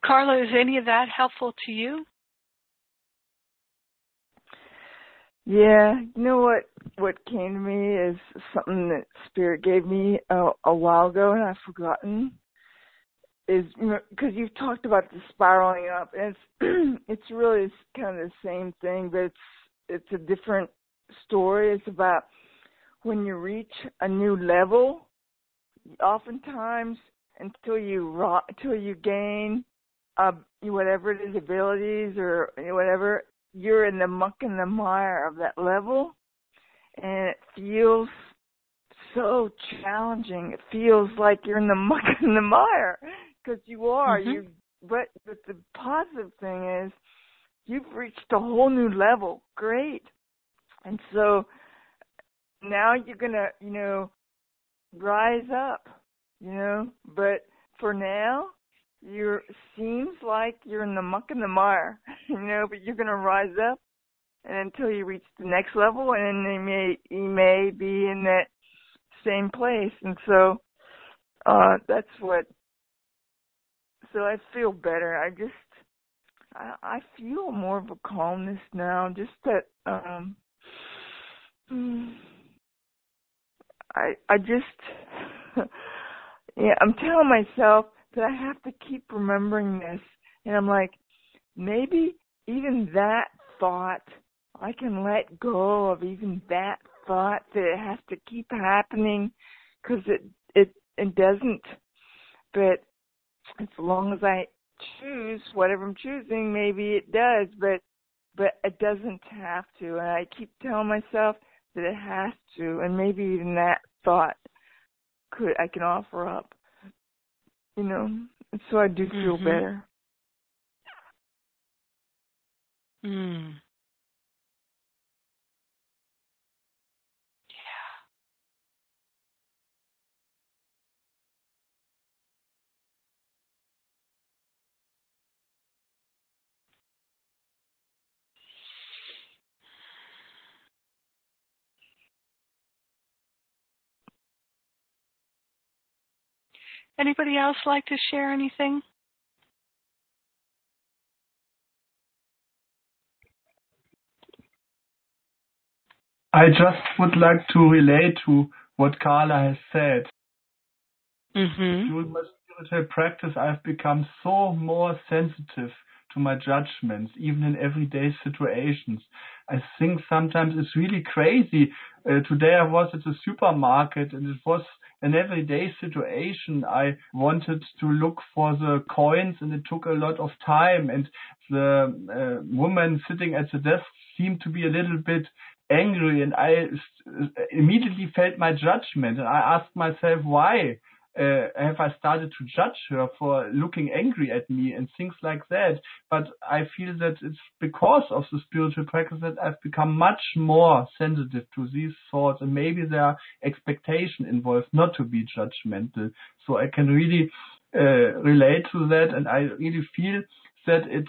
Carla, is any of that helpful to you? Yeah, you know what? What came to me is something that Spirit gave me a, a while ago, and I've forgotten. Is because you've talked about the spiraling up, and it's it's really kind of the same thing, but it's it's a different story. It's about when you reach a new level. Oftentimes, until you until you gain uh, whatever it is, abilities or whatever, you're in the muck and the mire of that level, and it feels so challenging. It feels like you're in the muck and the mire because you are. Mm-hmm. You, but but the positive thing is you've reached a whole new level. Great, and so now you're gonna you know rise up. You know, but for now you're seems like you're in the muck and the mire, you know, but you're gonna rise up and until you reach the next level and then you may you may be in that same place and so uh that's what so I feel better. I just I I feel more of a calmness now, just that um I I just yeah, I'm telling myself that I have to keep remembering this. And I'm like, maybe even that thought, I can let go of even that thought that it has to keep happening because it, it, it doesn't. But as long as I choose whatever I'm choosing, maybe it does, but but it doesn't have to. And I keep telling myself that it has to, and maybe even that thought could I can offer up. You know, so I do feel mm-hmm. better. Mm. Anybody else like to share anything? I just would like to relate to what Carla has said. Mm-hmm. During my spiritual practice, I've become so more sensitive to my judgments, even in everyday situations. I think sometimes it's really crazy. Uh, today I was at the supermarket and it was an everyday situation. I wanted to look for the coins and it took a lot of time and the uh, woman sitting at the desk seemed to be a little bit angry and I immediately felt my judgment and I asked myself why uh, have I started to judge her for looking angry at me and things like that. But I feel that it's because of the spiritual practice that I've become much more sensitive to these thoughts and maybe there are expectation involved not to be judgmental. So I can really uh, relate to that and I really feel that it's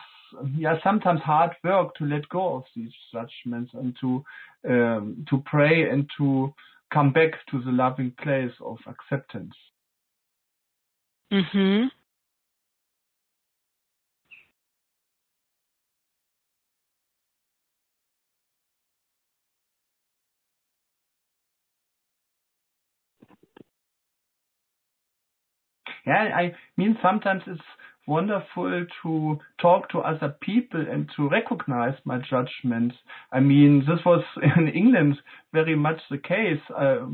yeah sometimes hard work to let go of these judgments and to um, to pray and to come back to the loving place of acceptance. Mhm. Yeah, I mean sometimes it's wonderful to talk to other people and to recognize my judgments. I mean, this was in England very much the case. Uh,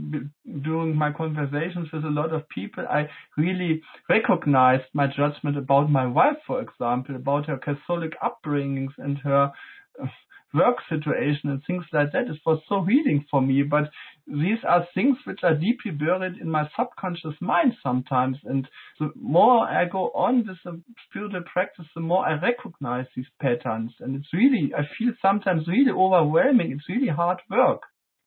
during my conversations with a lot of people, I really recognized my judgment about my wife, for example, about her Catholic upbringings and her work situation and things like that. It was so healing for me. But these are things which are deeply buried in my subconscious mind sometimes. And the more I go on with the spiritual practice, the more I recognize these patterns. And it's really, I feel sometimes really overwhelming. It's really hard work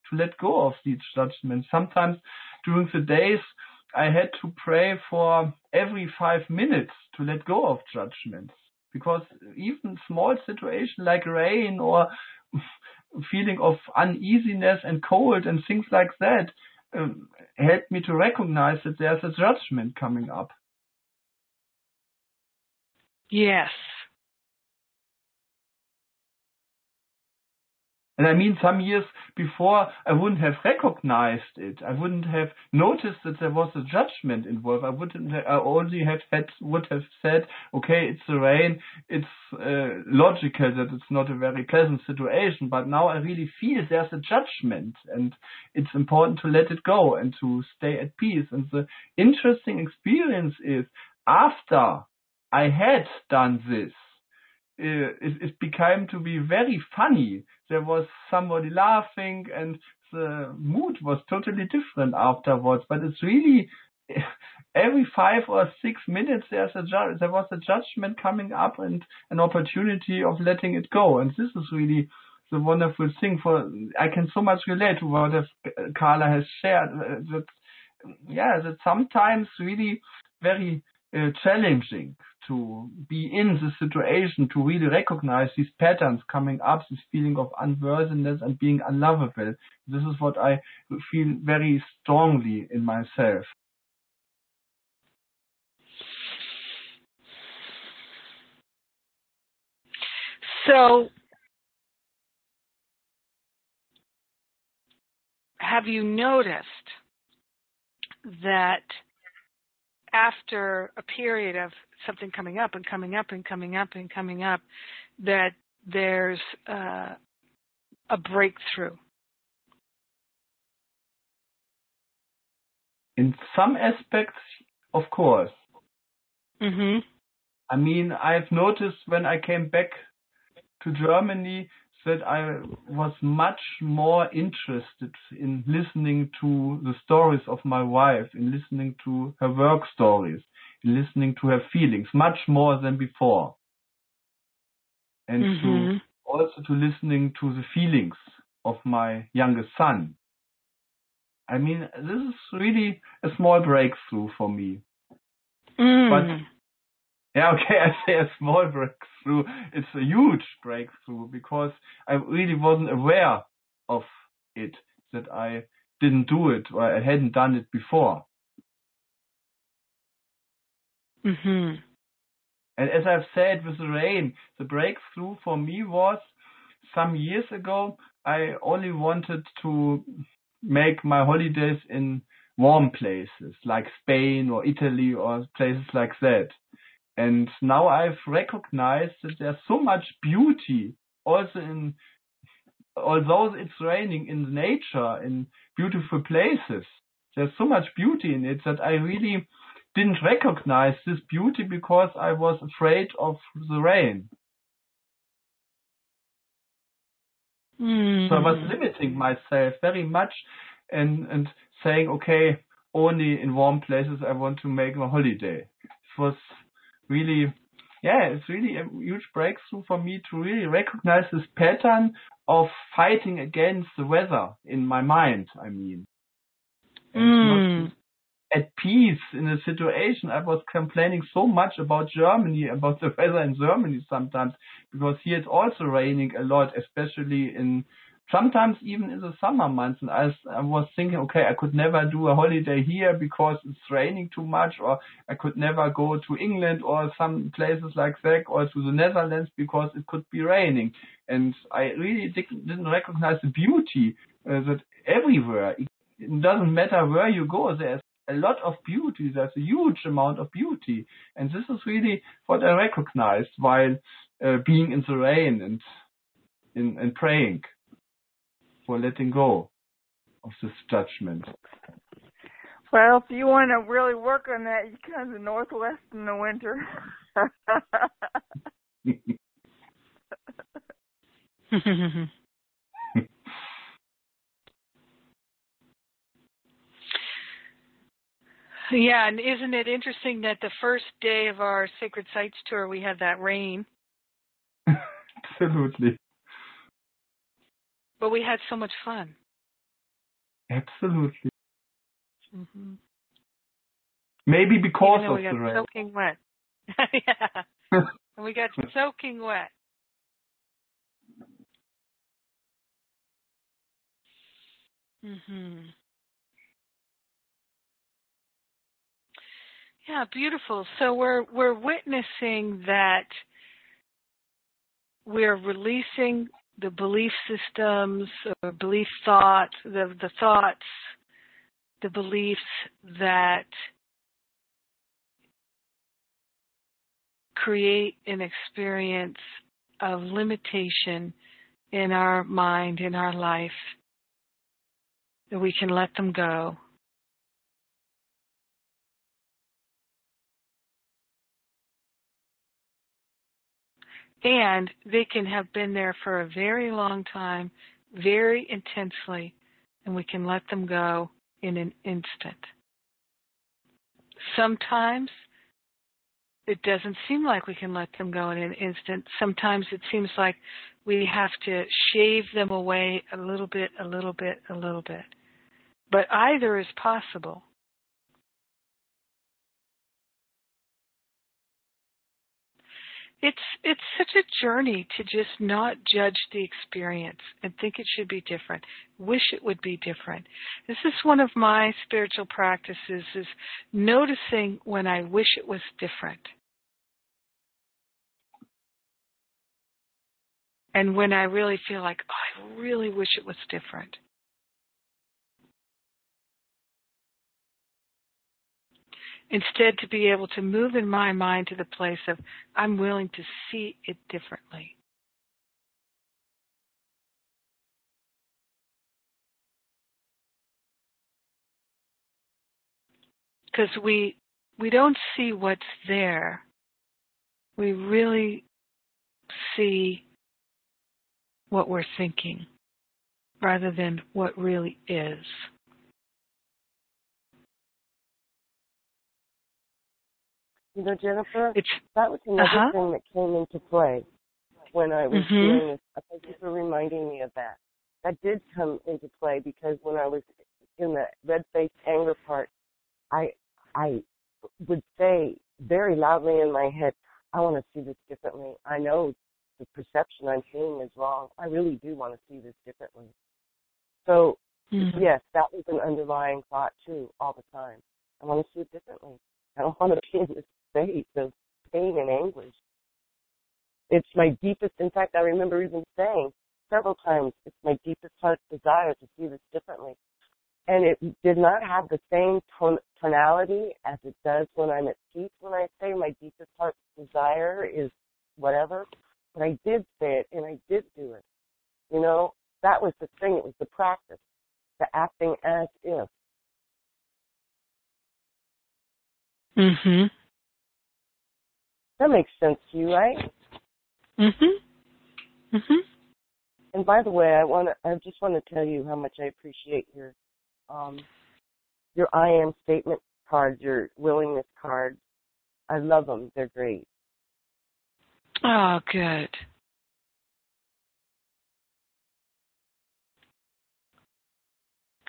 to let go of these judgments. Sometimes during the days, I had to pray for every five minutes to let go of judgments because even small situation like rain or feeling of uneasiness and cold and things like that um, helped me to recognize that there's a judgment coming up. Yes, And I mean, some years before, I wouldn't have recognized it. I wouldn't have noticed that there was a judgment involved. I wouldn't. I only have had would have said, okay, it's the rain. It's uh, logical that it's not a very pleasant situation. But now I really feel there's a judgment, and it's important to let it go and to stay at peace. And the interesting experience is after I had done this it, it became to be very funny. There was somebody laughing and the mood was totally different afterwards. But it's really every five or six minutes there's a ju- there was a judgment coming up and an opportunity of letting it go. And this is really the wonderful thing. For I can so much relate to what Carla has shared. Uh, that yeah, that sometimes really very uh, challenging to be in the situation, to really recognize these patterns coming up, this feeling of unworthiness and being unlovable. This is what I feel very strongly in myself. So, have you noticed that after a period of something coming up and coming up and coming up and coming up, that there's uh, a breakthrough. in some aspects, of course. Mm-hmm. I mean, I've noticed when I came back to Germany that I was much more interested in listening to the stories of my wife, in listening to her work stories, in listening to her feelings, much more than before. And Mhm. to also to listening to the feelings of my youngest son. I mean, this is really a small breakthrough for me. Mm. Yeah, okay, I say a small breakthrough. It's a huge breakthrough because I really wasn't aware of it, that I didn't do it or I hadn't done it before. Mhm. And as I've said with the rain, the breakthrough for me was some years ago, I only wanted to make my holidays in warm places like Spain or Italy or places like that. And now I've recognized that there's so much beauty also in, although it's raining in nature, in beautiful places. There's so much beauty in it that I really didn't recognize this beauty because I was afraid of the rain. Mm. So I was limiting myself very much and, and saying, okay, only in warm places I want to make my holiday. It was really, yeah, it's really a huge breakthrough for me to really recognize this pattern of fighting against the weather in my mind, I mean. Mm. at peace in a situation. I was complaining so much about Germany, about the weather in Germany sometimes, because here it's also raining a lot, especially in sometimes even in the summer months. And I, was- I was thinking, okay, I could never do a holiday here because it's raining too much, or I could never go to England or some places like that, or to the Netherlands because it could be raining. And I really didn't recognize the beauty uh, that everywhere, it it doesn't matter where you go, there's a lot of beauty. There's a huge amount of beauty. And this is really what I recognized while uh, being in the rain and in, and praying for letting go of this judgment. Well, if you want to really work on that, you come to the Northwest in the winter. yeah, and isn't it interesting that the first day of our Sacred Sites tour we had that rain, Absolutely. But we had so much fun. Absolutely. hmm Maybe because of we the got rain. soaking wet. yeah, and we got soaking wet. Mhm. Yeah, beautiful. So we're we're witnessing that we're releasing the belief systems or belief thoughts, the the thoughts, the beliefs that create an experience of limitation in our mind, in our life, that we can let them go. And they can have been there for a very long time, very intensely, and we can let them go in an instant. Sometimes it doesn't seem like we can let them go in an instant. Sometimes it seems like we have to shave them away a little bit, a little bit, a little bit. But either is possible. It's it's such a journey to just not judge the experience and think it should be different. Wish it would be different. This is one of my spiritual practices is noticing when I wish it was different. And when I really feel like, oh, I really wish it was different. Instead, to be able to move in my mind to the place of, I'm willing to see it differently. because we we don't see what's there. We really see what we're thinking rather than what really is. You know, Jennifer, It's that was another Uh-huh. thing that came into play when I was Mhm. doing this. Thank you for reminding me of that. That did come into play because when I was in the red faced anger part, I I would say very loudly in my head, I want to see this differently. I know the perception I'm seeing is wrong. I really do want to see this differently. So Mhm. yes, that was an underlying thought too, all the time. I want to see it differently. I don't want to be in this state of pain and anguish. It's my deepest, in fact, I remember even saying several times, it's my deepest heart desire to see this differently. And it did not have the same ton- tonality as it does when I'm at peace. When I say my deepest heart desire is whatever, but I did say it and I did do it. You know, that was the thing. It was the practice, the acting as if. Mhm. That makes sense to you, right? Mhm. Mhm. And by the way, I want to, I just want to tell you how much I appreciate your, um, your I am statement cards, your willingness cards. I love them. They're great. Oh, good.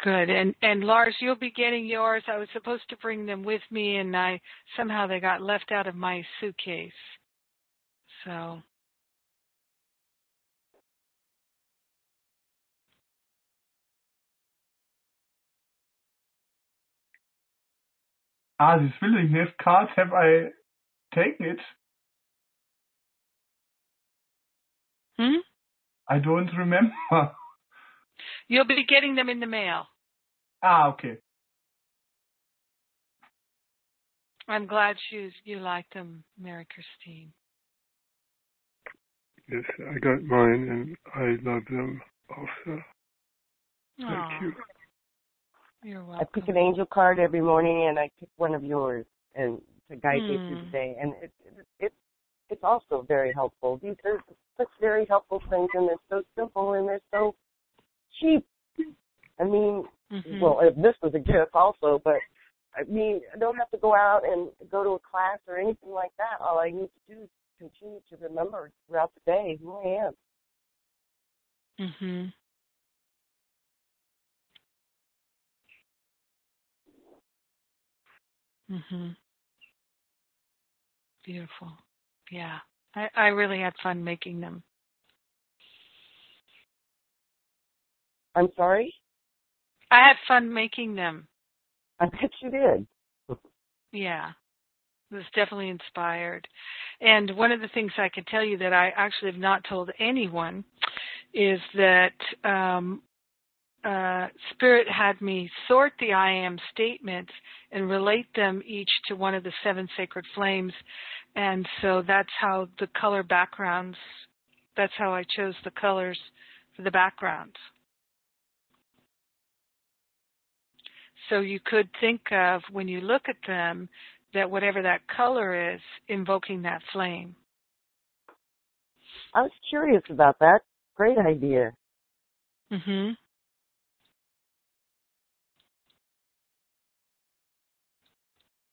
Good. And and Lars, you'll be getting yours. I was supposed to bring them with me and I somehow they got left out of my suitcase. So Ah, this willingness cards have I taken it? hmm? I don't remember. you'll be getting them in the mail. Ah, okay. I'm glad you you liked them, Mary Christine. Yes, I got mine and I love them also. Thank Aw, you. You're welcome. I pick an angel card every morning, and I pick one of yours, and to guide me through Hmm. the day. And it, it, it's it's also very helpful. These are such very helpful things, and they're so simple and they're so cheap. I mean, Mhm. well, if this was a gift also, but I mean, I don't have to go out and go to a class or anything like that. All I need to do is continue to remember throughout the day who I am. Mhm. Mhm. Beautiful. Yeah. I I really had fun making them. I'm sorry. I had fun making them. I bet you did. Yeah. It was definitely inspired. And one of the things I can tell you that I actually have not told anyone is that um, uh, Spirit had me sort the I am statements and relate them each to one of the seven sacred flames. And so that's how the color backgrounds, that's how I chose the colors for the backgrounds. So you could think of when you look at them that whatever that color is, invoking that flame. I was curious about that. Great idea. Mhm.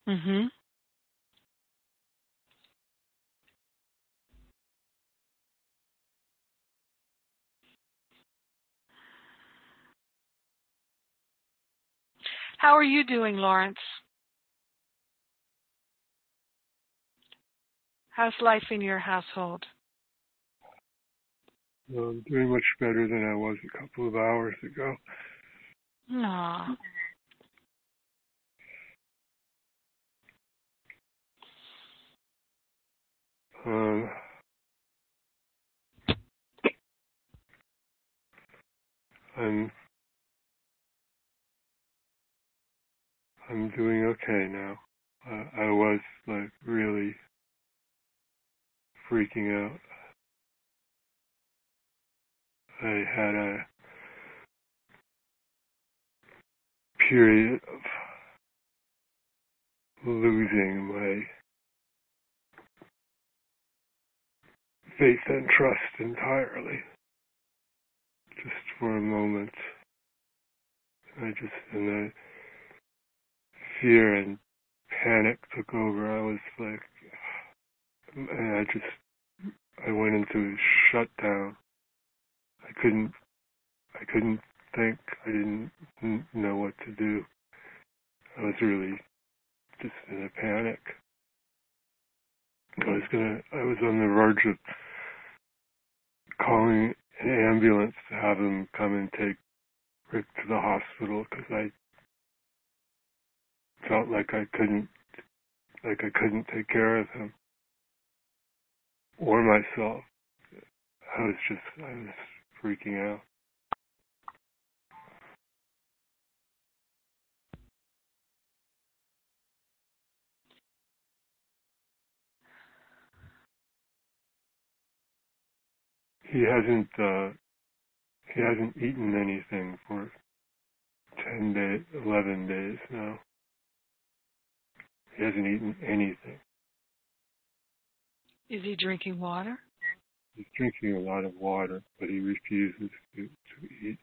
Mhm. How are you doing, Lawrence? How's life in your household? I'm doing much better than I was a couple of hours ago. Aw. Um, I'm I'm doing okay now. Uh, I was like really freaking out. I had a period of losing my faith and trust entirely. Just for a moment. I just, and the fear and panic took over. I was like, I just, I went into shutdown. I couldn't, I couldn't think. I didn't know what to do. I was really just in a panic. I was gonna, I was on the verge of calling an ambulance to have them come and take Rick to the hospital because I felt like I couldn't, like I couldn't take care of him or myself. I was just, I was freaking out. He hasn't, uh, he hasn't eaten anything for 10 days, 11 days now. He hasn't eaten anything. Is he drinking water? He's drinking a lot of water, but he refuses to, to eat.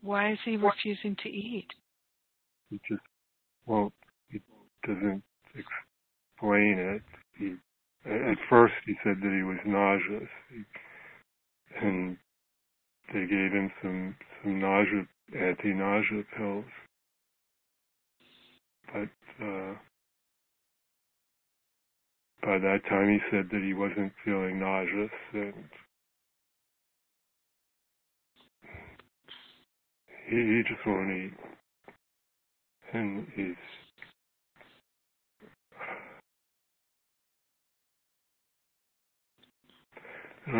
Why is he refusing to eat? He just won't, he doesn't explain it. He, at first he said that he was nauseous, he, and they gave him some, some nausea, anti-nausea pills. But, uh, by that time he said that he wasn't feeling nauseous and he, he just won't eat. And he's I,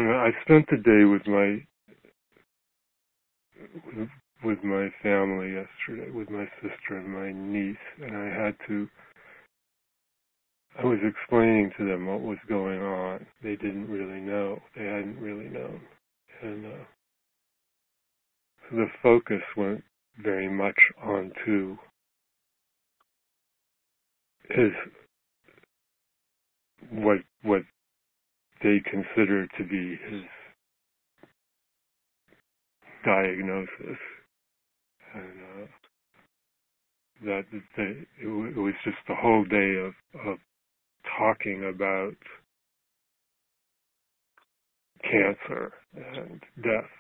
spent the day with my with my family yesterday, with my sister and my niece, and I had to I was explaining to them what was going on. They didn't really know. They hadn't really known. And uh, so the focus went very much onto his what what they consider to be his diagnosis, and uh, that they, it, it was just the whole day of, of talking about cancer and death.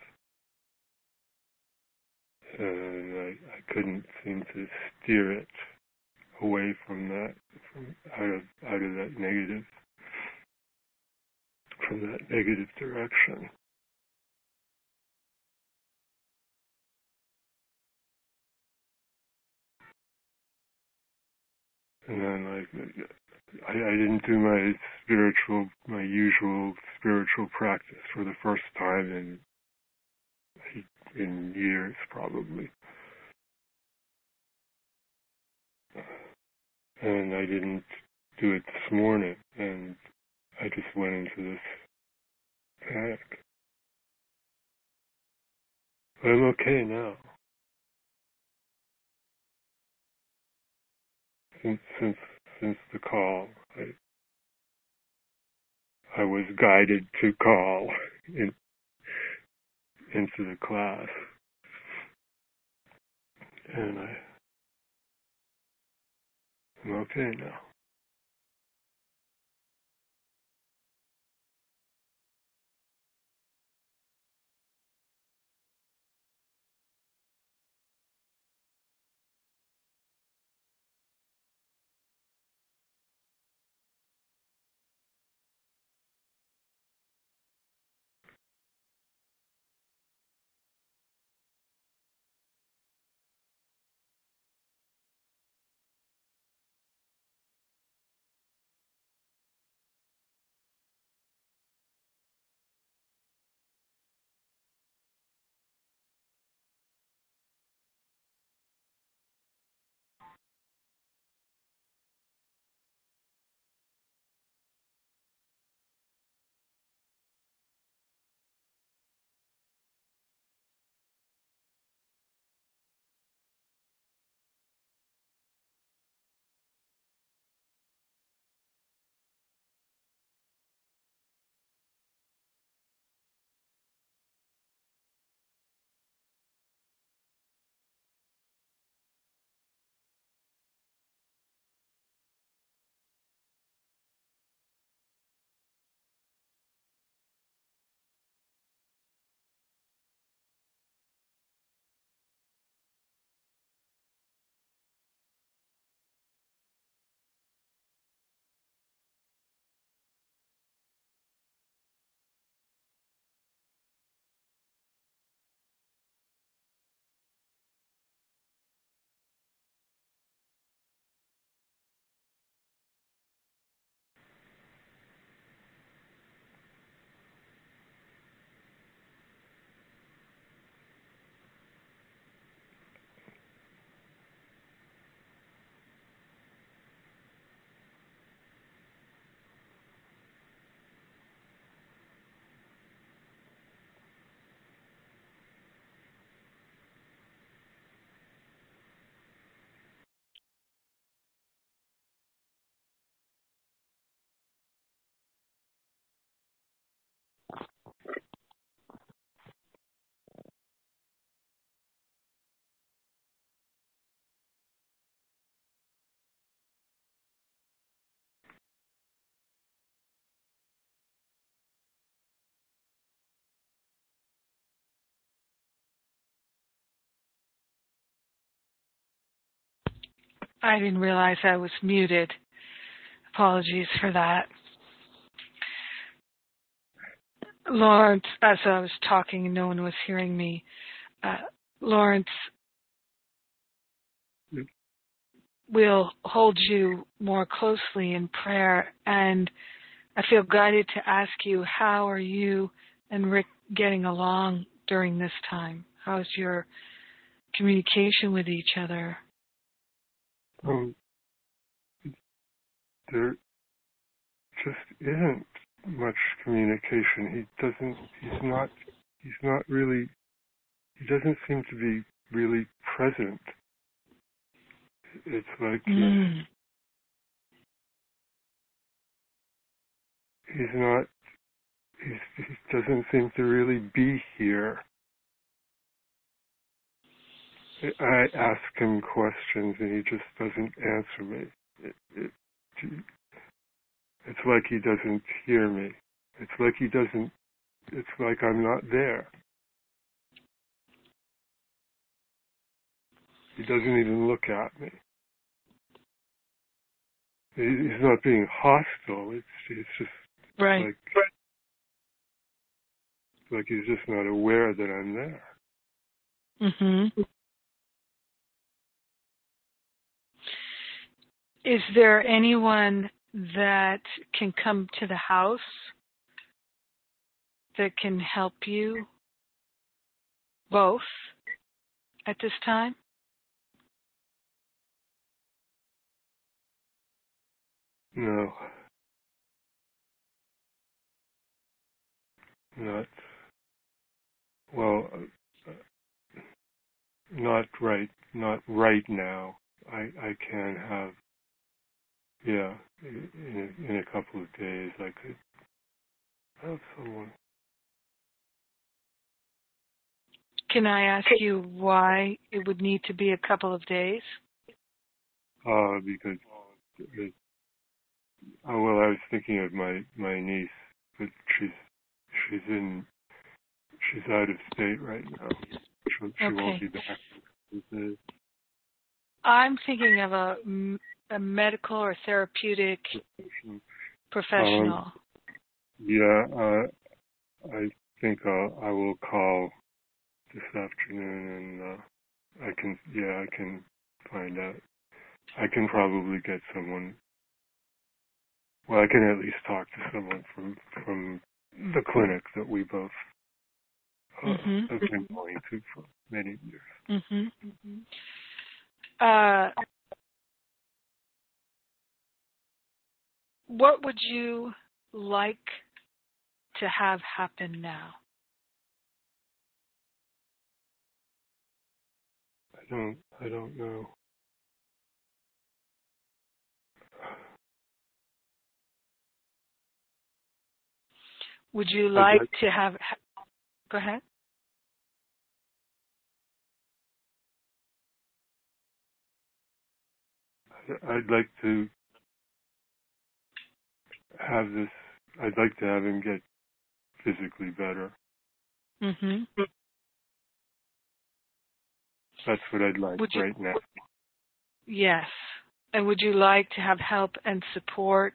And I, I couldn't seem to steer it away from that, from out of out of that negative, from that negative direction. And then like I, I didn't do my spiritual, my usual spiritual practice for the first time in in years, probably. And I didn't do it this morning, and I just went into this panic. But I'm okay now. Since since since the call. I, I was guided to call in, into the class. And I, I'm okay now. I didn't realize I was muted. Apologies for that. Lawrence, as I was talking and no one was hearing me, uh, Lawrence, we'll hold you more closely in prayer and I feel guided to ask you, how are you and Rick getting along during this time? How's your communication with each other? Um, there just isn't much communication. He doesn't. He's not. He's not really. He doesn't seem to be really present. It's like he's, Mm. he's not. He's, he doesn't seem to really be here. I ask him questions and he just doesn't answer me. It, it, it's like he doesn't hear me. It's like he doesn't. It's like I'm not there. He doesn't even look at me. He's not being hostile. It's it's just Right. like like he's just not aware that I'm there. hmm Is there anyone that can come to the house that can help you both at this time? No. Not. Well, uh, not right. Not right now. I I can have. Yeah, in a, in a couple of days I could have someone. Can I ask you why it would need to be a couple of days? Uh, because. It, oh well, I was thinking of my my niece, but she's she's in she's out of state right now. She, she won't be back. for I'm thinking of a, m- a medical or therapeutic the- professional. Yeah, uh, I think I'll, I will call this afternoon and uh, I can, yeah, I can find out. I can probably get someone. Well, I can at least talk to someone from from the clinic that we both uh, Mhm. have been going to for many years. hmm Uh, what would you like to have happen now? I don't, I don't know. Would you like like- to have? Go ahead. I'd like to have this. I'd like to have him get physically better. hmm That's what I'd like Would you- right now. Yes. And would you like to have help and support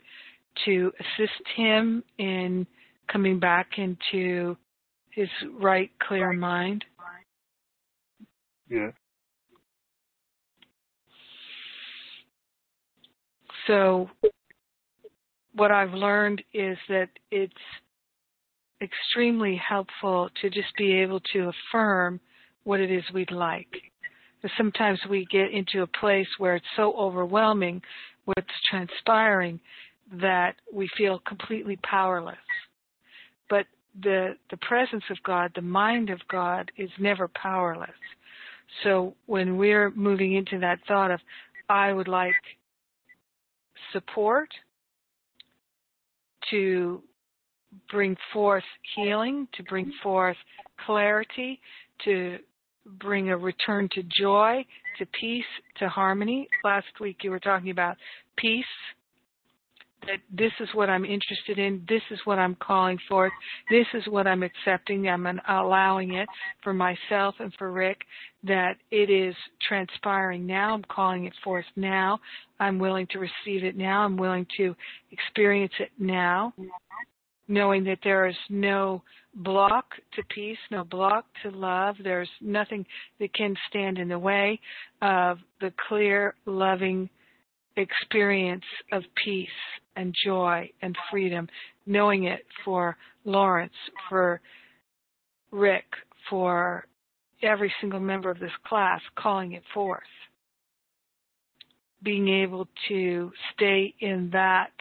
to assist him in coming back into his right, clear mind? Yeah. So what I've learned is that it's extremely helpful to just be able to affirm what it is we'd like. Because sometimes we get into a place where it's so overwhelming what's transpiring that we feel completely powerless. But the the presence of God, the mind of God is never powerless. So when we're moving into that thought of I would like support to bring forth healing, to bring mm-hmm. forth clarity, to bring a return to joy, to peace, to harmony. Last week you were talking about peace. That this is what I'm interested in, this is what I'm calling for, this is what I'm accepting, I'm allowing it for myself and for Rick, that it is transpiring now, I'm calling it forth now, I'm willing to receive it now, I'm willing to experience it now, knowing that there is no block to peace, no block to love, there's nothing that can stand in the way of the clear, loving, experience of peace and joy and freedom, knowing it for Lawrence, for Rick, for every single member of this class, calling it forth. Being able to stay in that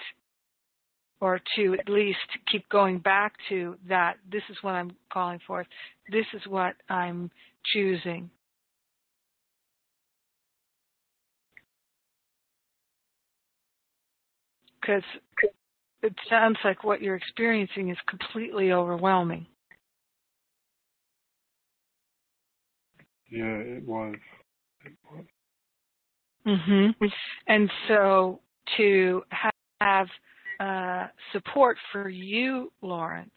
or to at least keep going back to that this is what I'm calling forth, this is what I'm choosing, because it sounds like what you're experiencing is completely overwhelming. Yeah, it was. It was. Mhm. And so to have uh, support for you, Lawrence,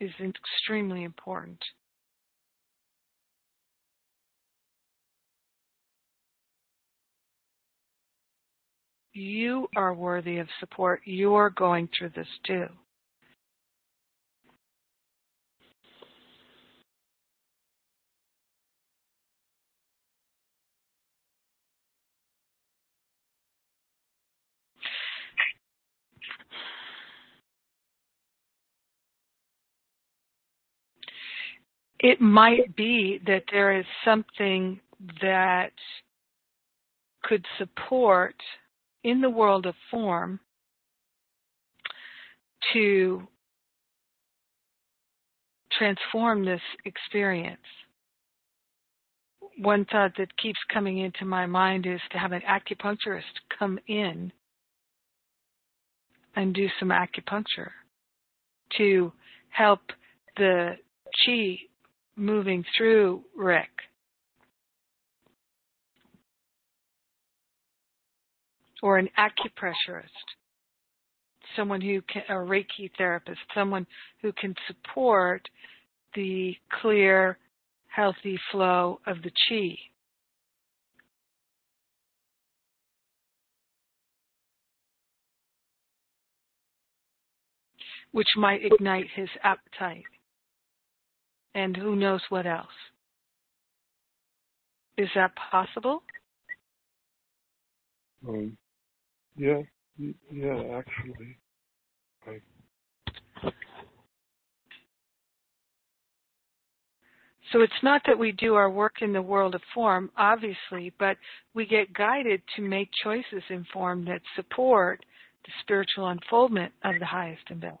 is extremely important. You are worthy of support. You're going through this too. It might be that there is something that could support in the world of form to transform this experience. One thought that keeps coming into my mind is to have an acupuncturist come in and do some acupuncture to help the chi moving through Rick or an acupressurist, someone who can, a Reiki therapist, someone who can support the clear, healthy flow of the chi. Which might ignite his appetite. And who knows what else. Is that possible? Um, yeah, yeah, actually. So it's not that we do our work in the world of form, obviously, but we get guided to make choices in form that support the spiritual unfoldment of the highest and best.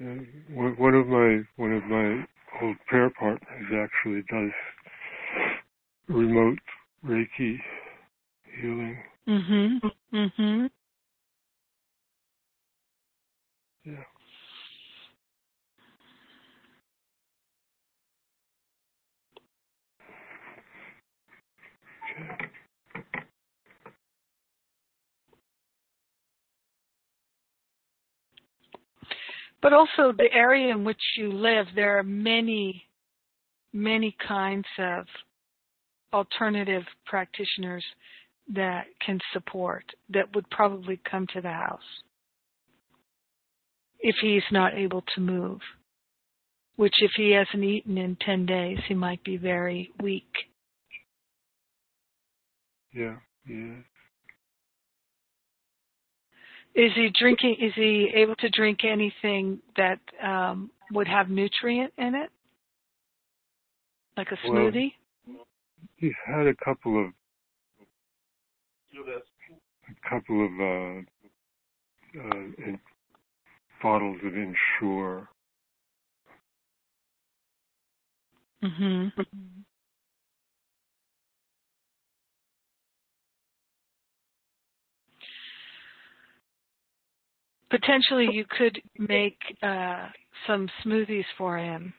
And one of my one of my old prayer partners actually does remote Reiki healing. Mhm. Mhm. Yeah. Okay. But also the area in which you live, there are many, many kinds of alternative practitioners that can support that would probably come to the house if he's not able to move. Which, if he hasn't eaten in 10 days, he might be very weak. Yeah, yeah. Is he drinking? Is he able to drink anything that um, would have nutrient in it, like a smoothie? Well, he's had a couple of a couple of uh, uh, in, bottles of Ensure. Mhm. Potentially, you could make uh, some smoothies for him.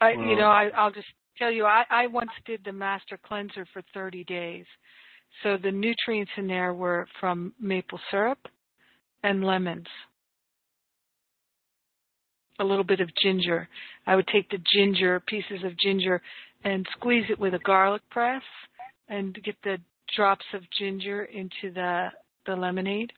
I, well, you know, I, I'll just tell you, I, I once did the master cleanser for 30 days. So the nutrients in there were from maple syrup and lemons. A little bit of ginger. I would take the ginger, pieces of ginger, and squeeze it with a garlic press and get the drops of ginger into the, the lemonade.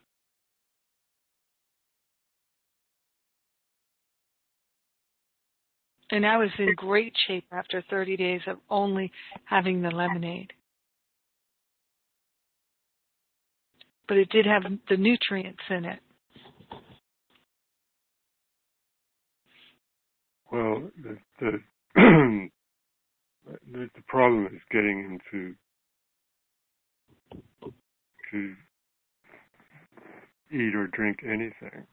And I was in great shape after 30 days of only having the lemonade. But it did have the nutrients in it. Well, the the, the, the problem is getting into to eat or drink anything.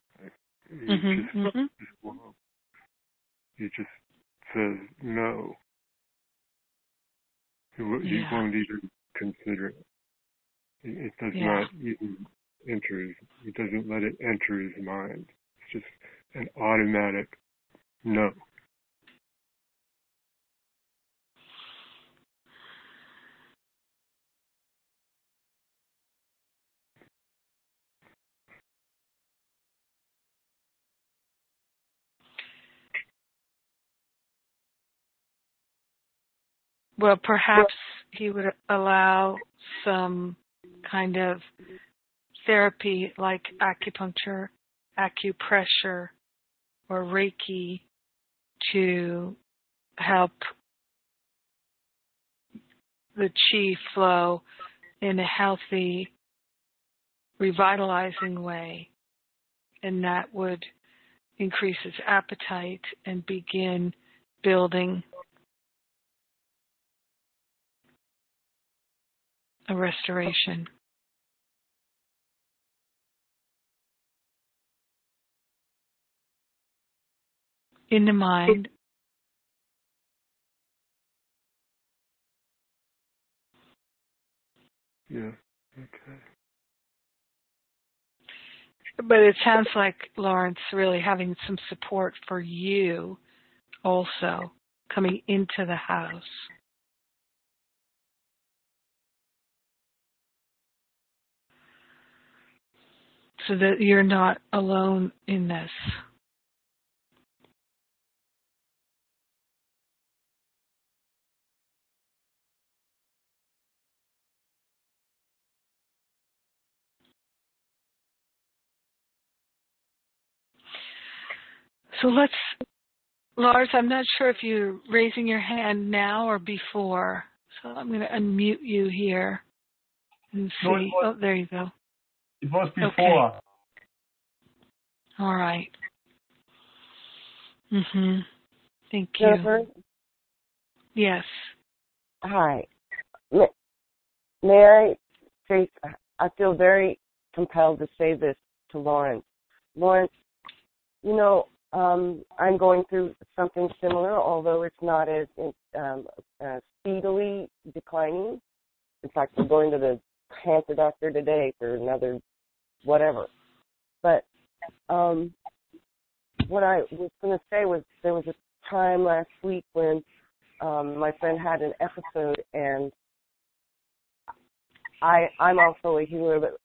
You mm-hmm, just, mm-hmm. just you just says no. He, he yeah. won't even consider it. It does yeah. not even enter his, he doesn't let it enter his mind. It's just an automatic no. Well, perhaps he would allow some kind of therapy like acupuncture, acupressure, or Reiki to help the chi flow in a healthy, revitalizing way. And that would increase his appetite and begin building a restoration. In the mind, Yeah. Okay. But it sounds like Lawrence really having some support for you also coming into the house. So that you're not alone in this. So let's, Lars, I'm not sure if you're raising your hand now or before. So I'm going to unmute you here and see. No, was, oh, there you go. It was before. Okay. All right. Mhm. Thank you. Jennifer? Yes. Hi. May, may I say, I feel very compelled to say this to Lawrence. Lawrence, you know, um, I'm going through something similar, although it's not as um, uh, speedily declining. In fact, we're going to the cancer doctor today for another whatever. But um, what I was going to say was there was a time last week when um, my friend had an episode, and I I'm also a healer, but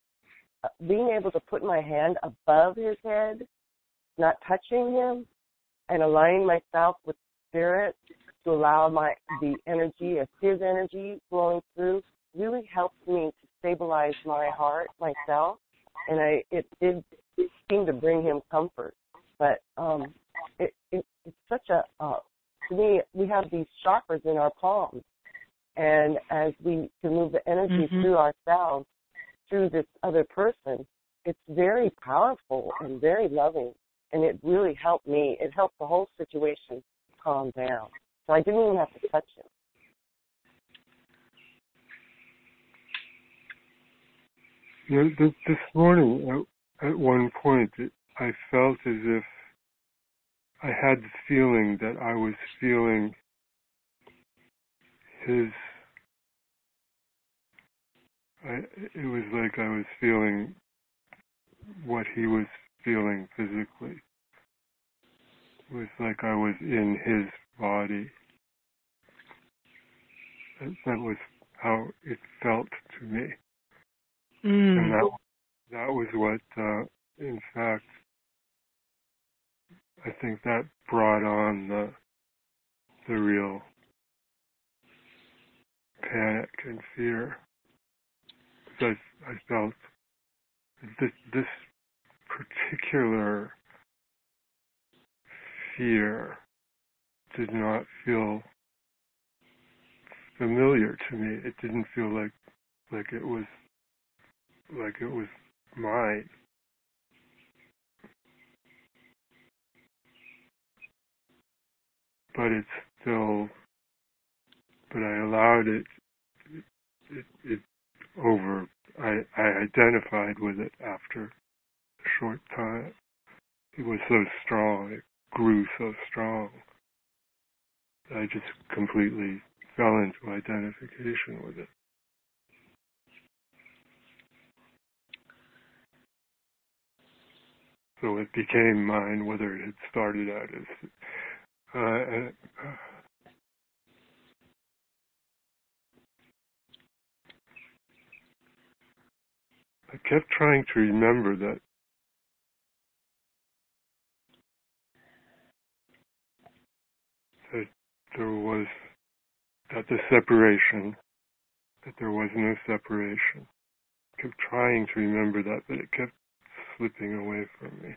uh, being able to put my hand above his head, not touching him, and aligning myself with spirit to allow my the energy of his energy flowing through really helps me to stabilize my heart myself and I it did seem to bring him comfort. But um, it, it it's such a uh, to me we have these chakras in our palms, and as we can move the energy mm-hmm. through ourselves through this other person, it's very powerful and very loving, and it really helped me. It helped the whole situation calm down. So I didn't even have to touch him. You know, this, morning, at, at one point, it, I felt as if I had the feeling that I was feeling his. I, it was like I was feeling what he was feeling physically. It was like I was in his body. That was how it felt to me. Mm. And that that was what, uh, in fact, I think that brought on the the real panic and fear because I, I felt this, this particular fear did not feel familiar to me. It didn't feel like like it was like it was mine. But it's still but I allowed it it, it over I, I identified with it after a short time. It was so strong, it grew so strong. I just completely fell into identification with it. So it became mine, whether it had started out as. Uh, uh, I kept trying to remember that that there was that the separation that there was no separation. I kept trying to remember that, but it kept slipping away from me.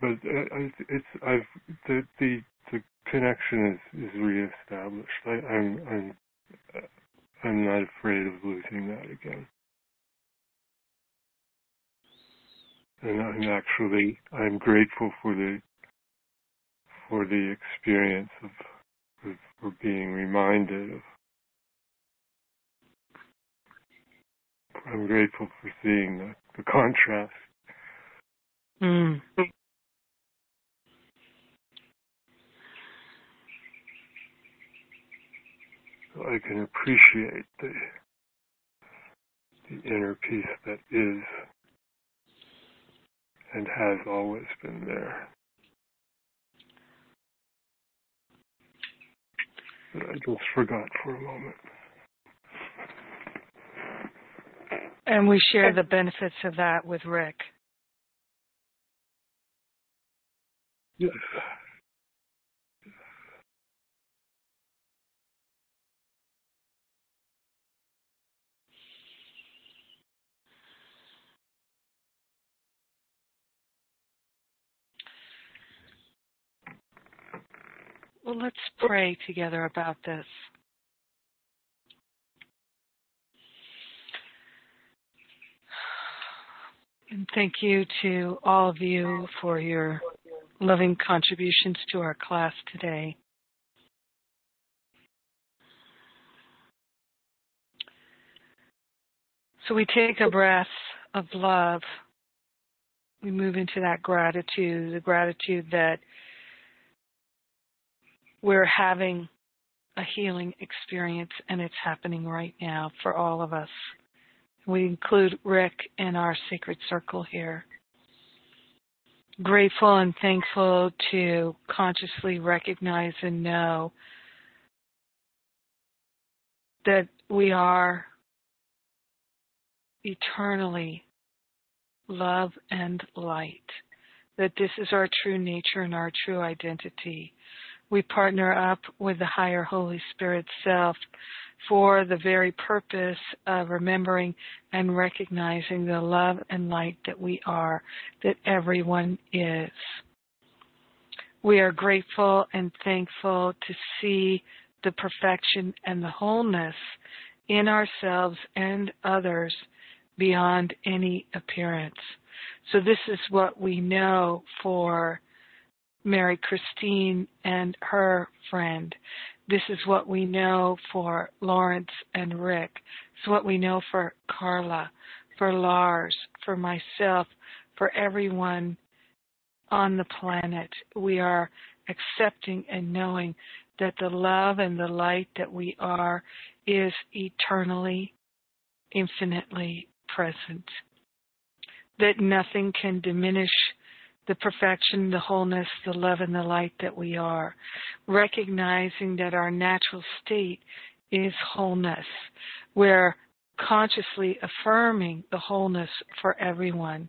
but uh, it's I've the the the connection is is reestablished. I, I'm I'm I'm not afraid of losing that again. And I'm actually I'm grateful for the for the experience of of being reminded of. I'm grateful for seeing the, the contrast. Mm. So I can appreciate the the inner peace that is and has always been there. But I just forgot for a moment. And we share the benefits of that with Rick. Yes. Well, let's pray together about this. And thank you to all of you for your loving contributions to our class today. So we take a breath of love. We move into that gratitude, the gratitude that we're having a healing experience and it's happening right now for all of us. We include Rick in our sacred circle here. Grateful and thankful to consciously recognize and know that we are eternally love and light, that this is our true nature and our true identity. We partner up with the higher Holy Spirit self for the very purpose of remembering and recognizing the love and light that we are, that everyone is. We are grateful and thankful to see the perfection and the wholeness in ourselves and others beyond any appearance. So this is what we know for Mary Christine and her friend. This is what we know for Lawrence and Rick. It's what we know for Carla, for Lars, for myself, for everyone on the planet. We are accepting and knowing that the love and the light that we are is eternally, infinitely present. That nothing can diminish the perfection, the wholeness, the love, and the light that we are. Recognizing that our natural state is wholeness. We're consciously affirming the wholeness for everyone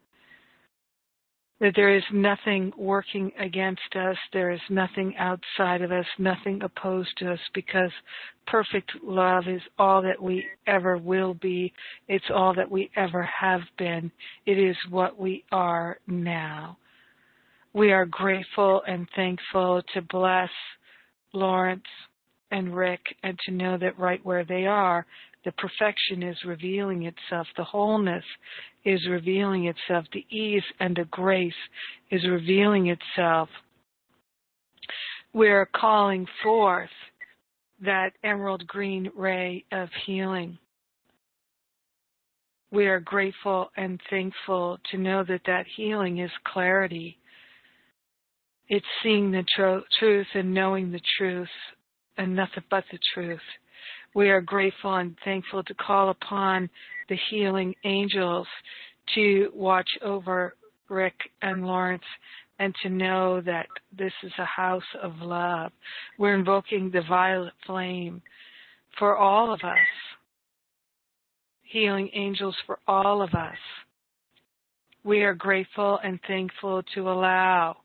that there is nothing working against us, there is nothing outside of us, nothing opposed to us, because perfect love is all that we ever will be. It's all that we ever have been. It is what we are now. We are grateful and thankful to bless Lawrence and Rick and to know that right where they are, the perfection is revealing itself, the wholeness is revealing itself, the ease and the grace is revealing itself. We're calling forth that emerald green ray of healing. We are grateful and thankful to know that that healing is clarity. It's seeing the tr- truth and knowing the truth and nothing but the truth. We are grateful and thankful to call upon the healing angels to watch over Rick and Lawrence and to know that this is a house of love. We're invoking the violet flame for all of us, healing angels for all of us. We are grateful and thankful to allow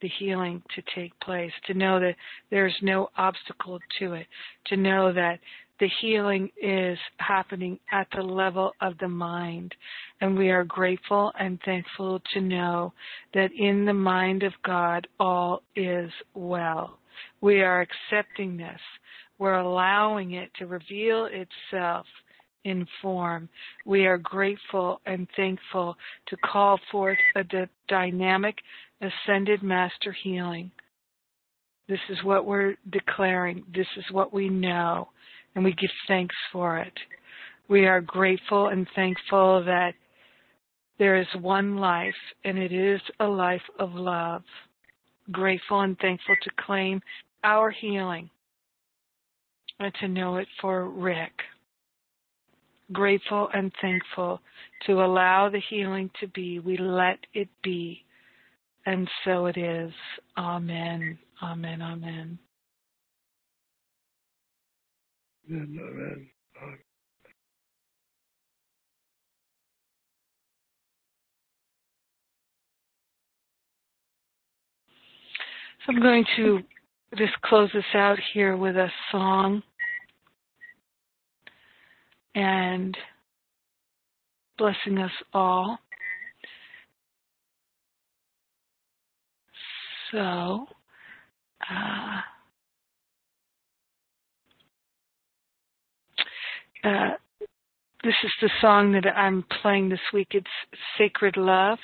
the healing to take place, to know that there's no obstacle to it, to know that the healing is happening at the level of the mind. And we are grateful and thankful to know that in the mind of God, all is well. We are accepting this. We're allowing it to reveal itself in form. We are grateful and thankful to call forth a d- dynamic ascended master healing. This is what we're declaring. This is what we know and we give thanks for it. We are grateful and thankful that there is one life and it is a life of love. Grateful and thankful to claim our healing and to know it for Rick. Grateful and thankful to allow the healing to be. We let it be. And so it is. Amen. Amen. Amen. Amen. Amen. So I'm going to just close this out here with a song and blessing us all. So, uh, Uh, this is the song that I'm playing this week. It's Sacred Love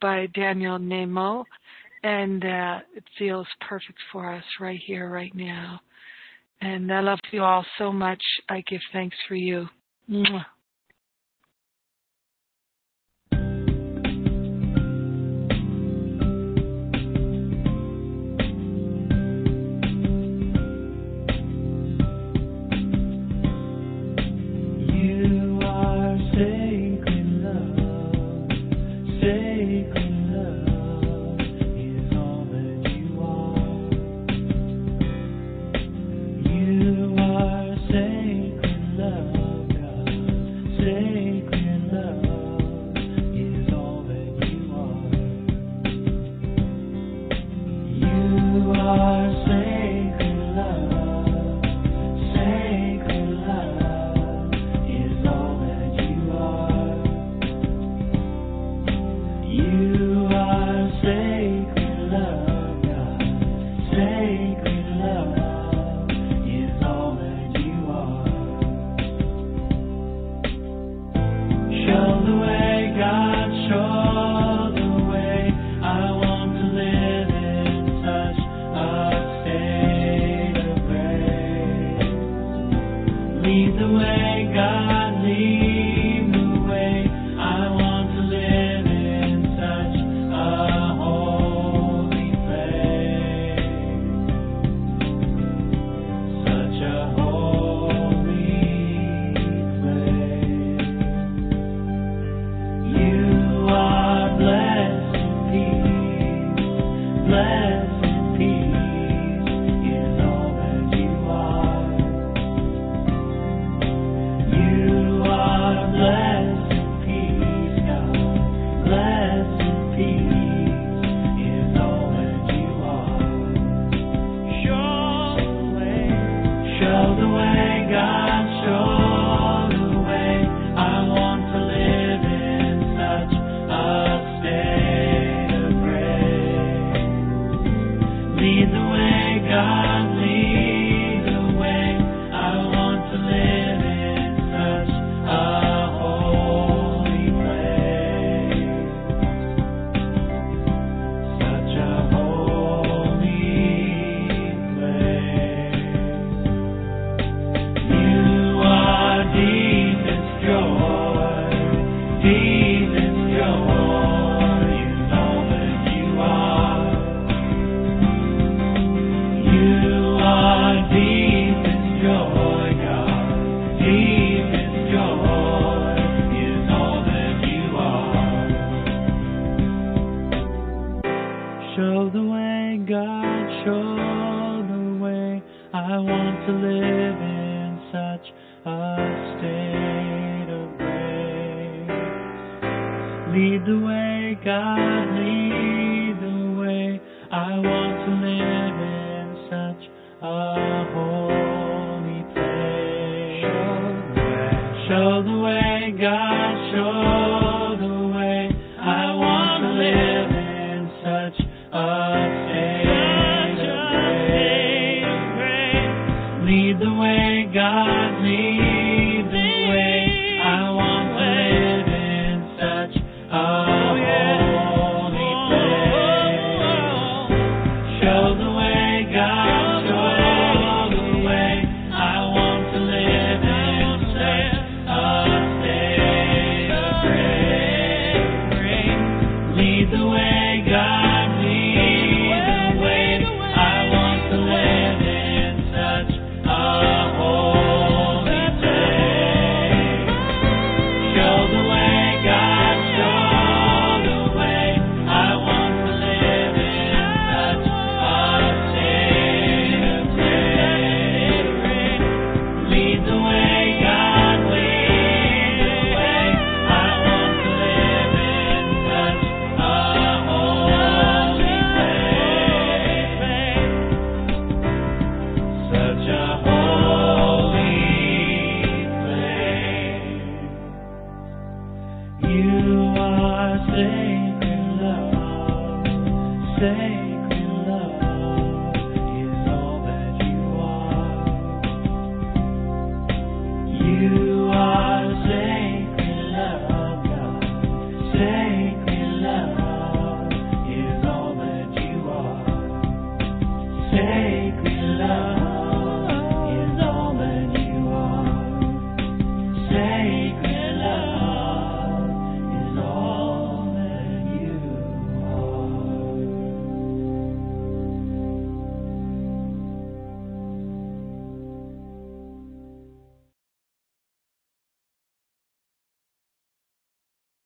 by Daniel Nahmod, and uh, it feels perfect for us right here, right now. And I love you all so much. I give thanks for you. Mwah.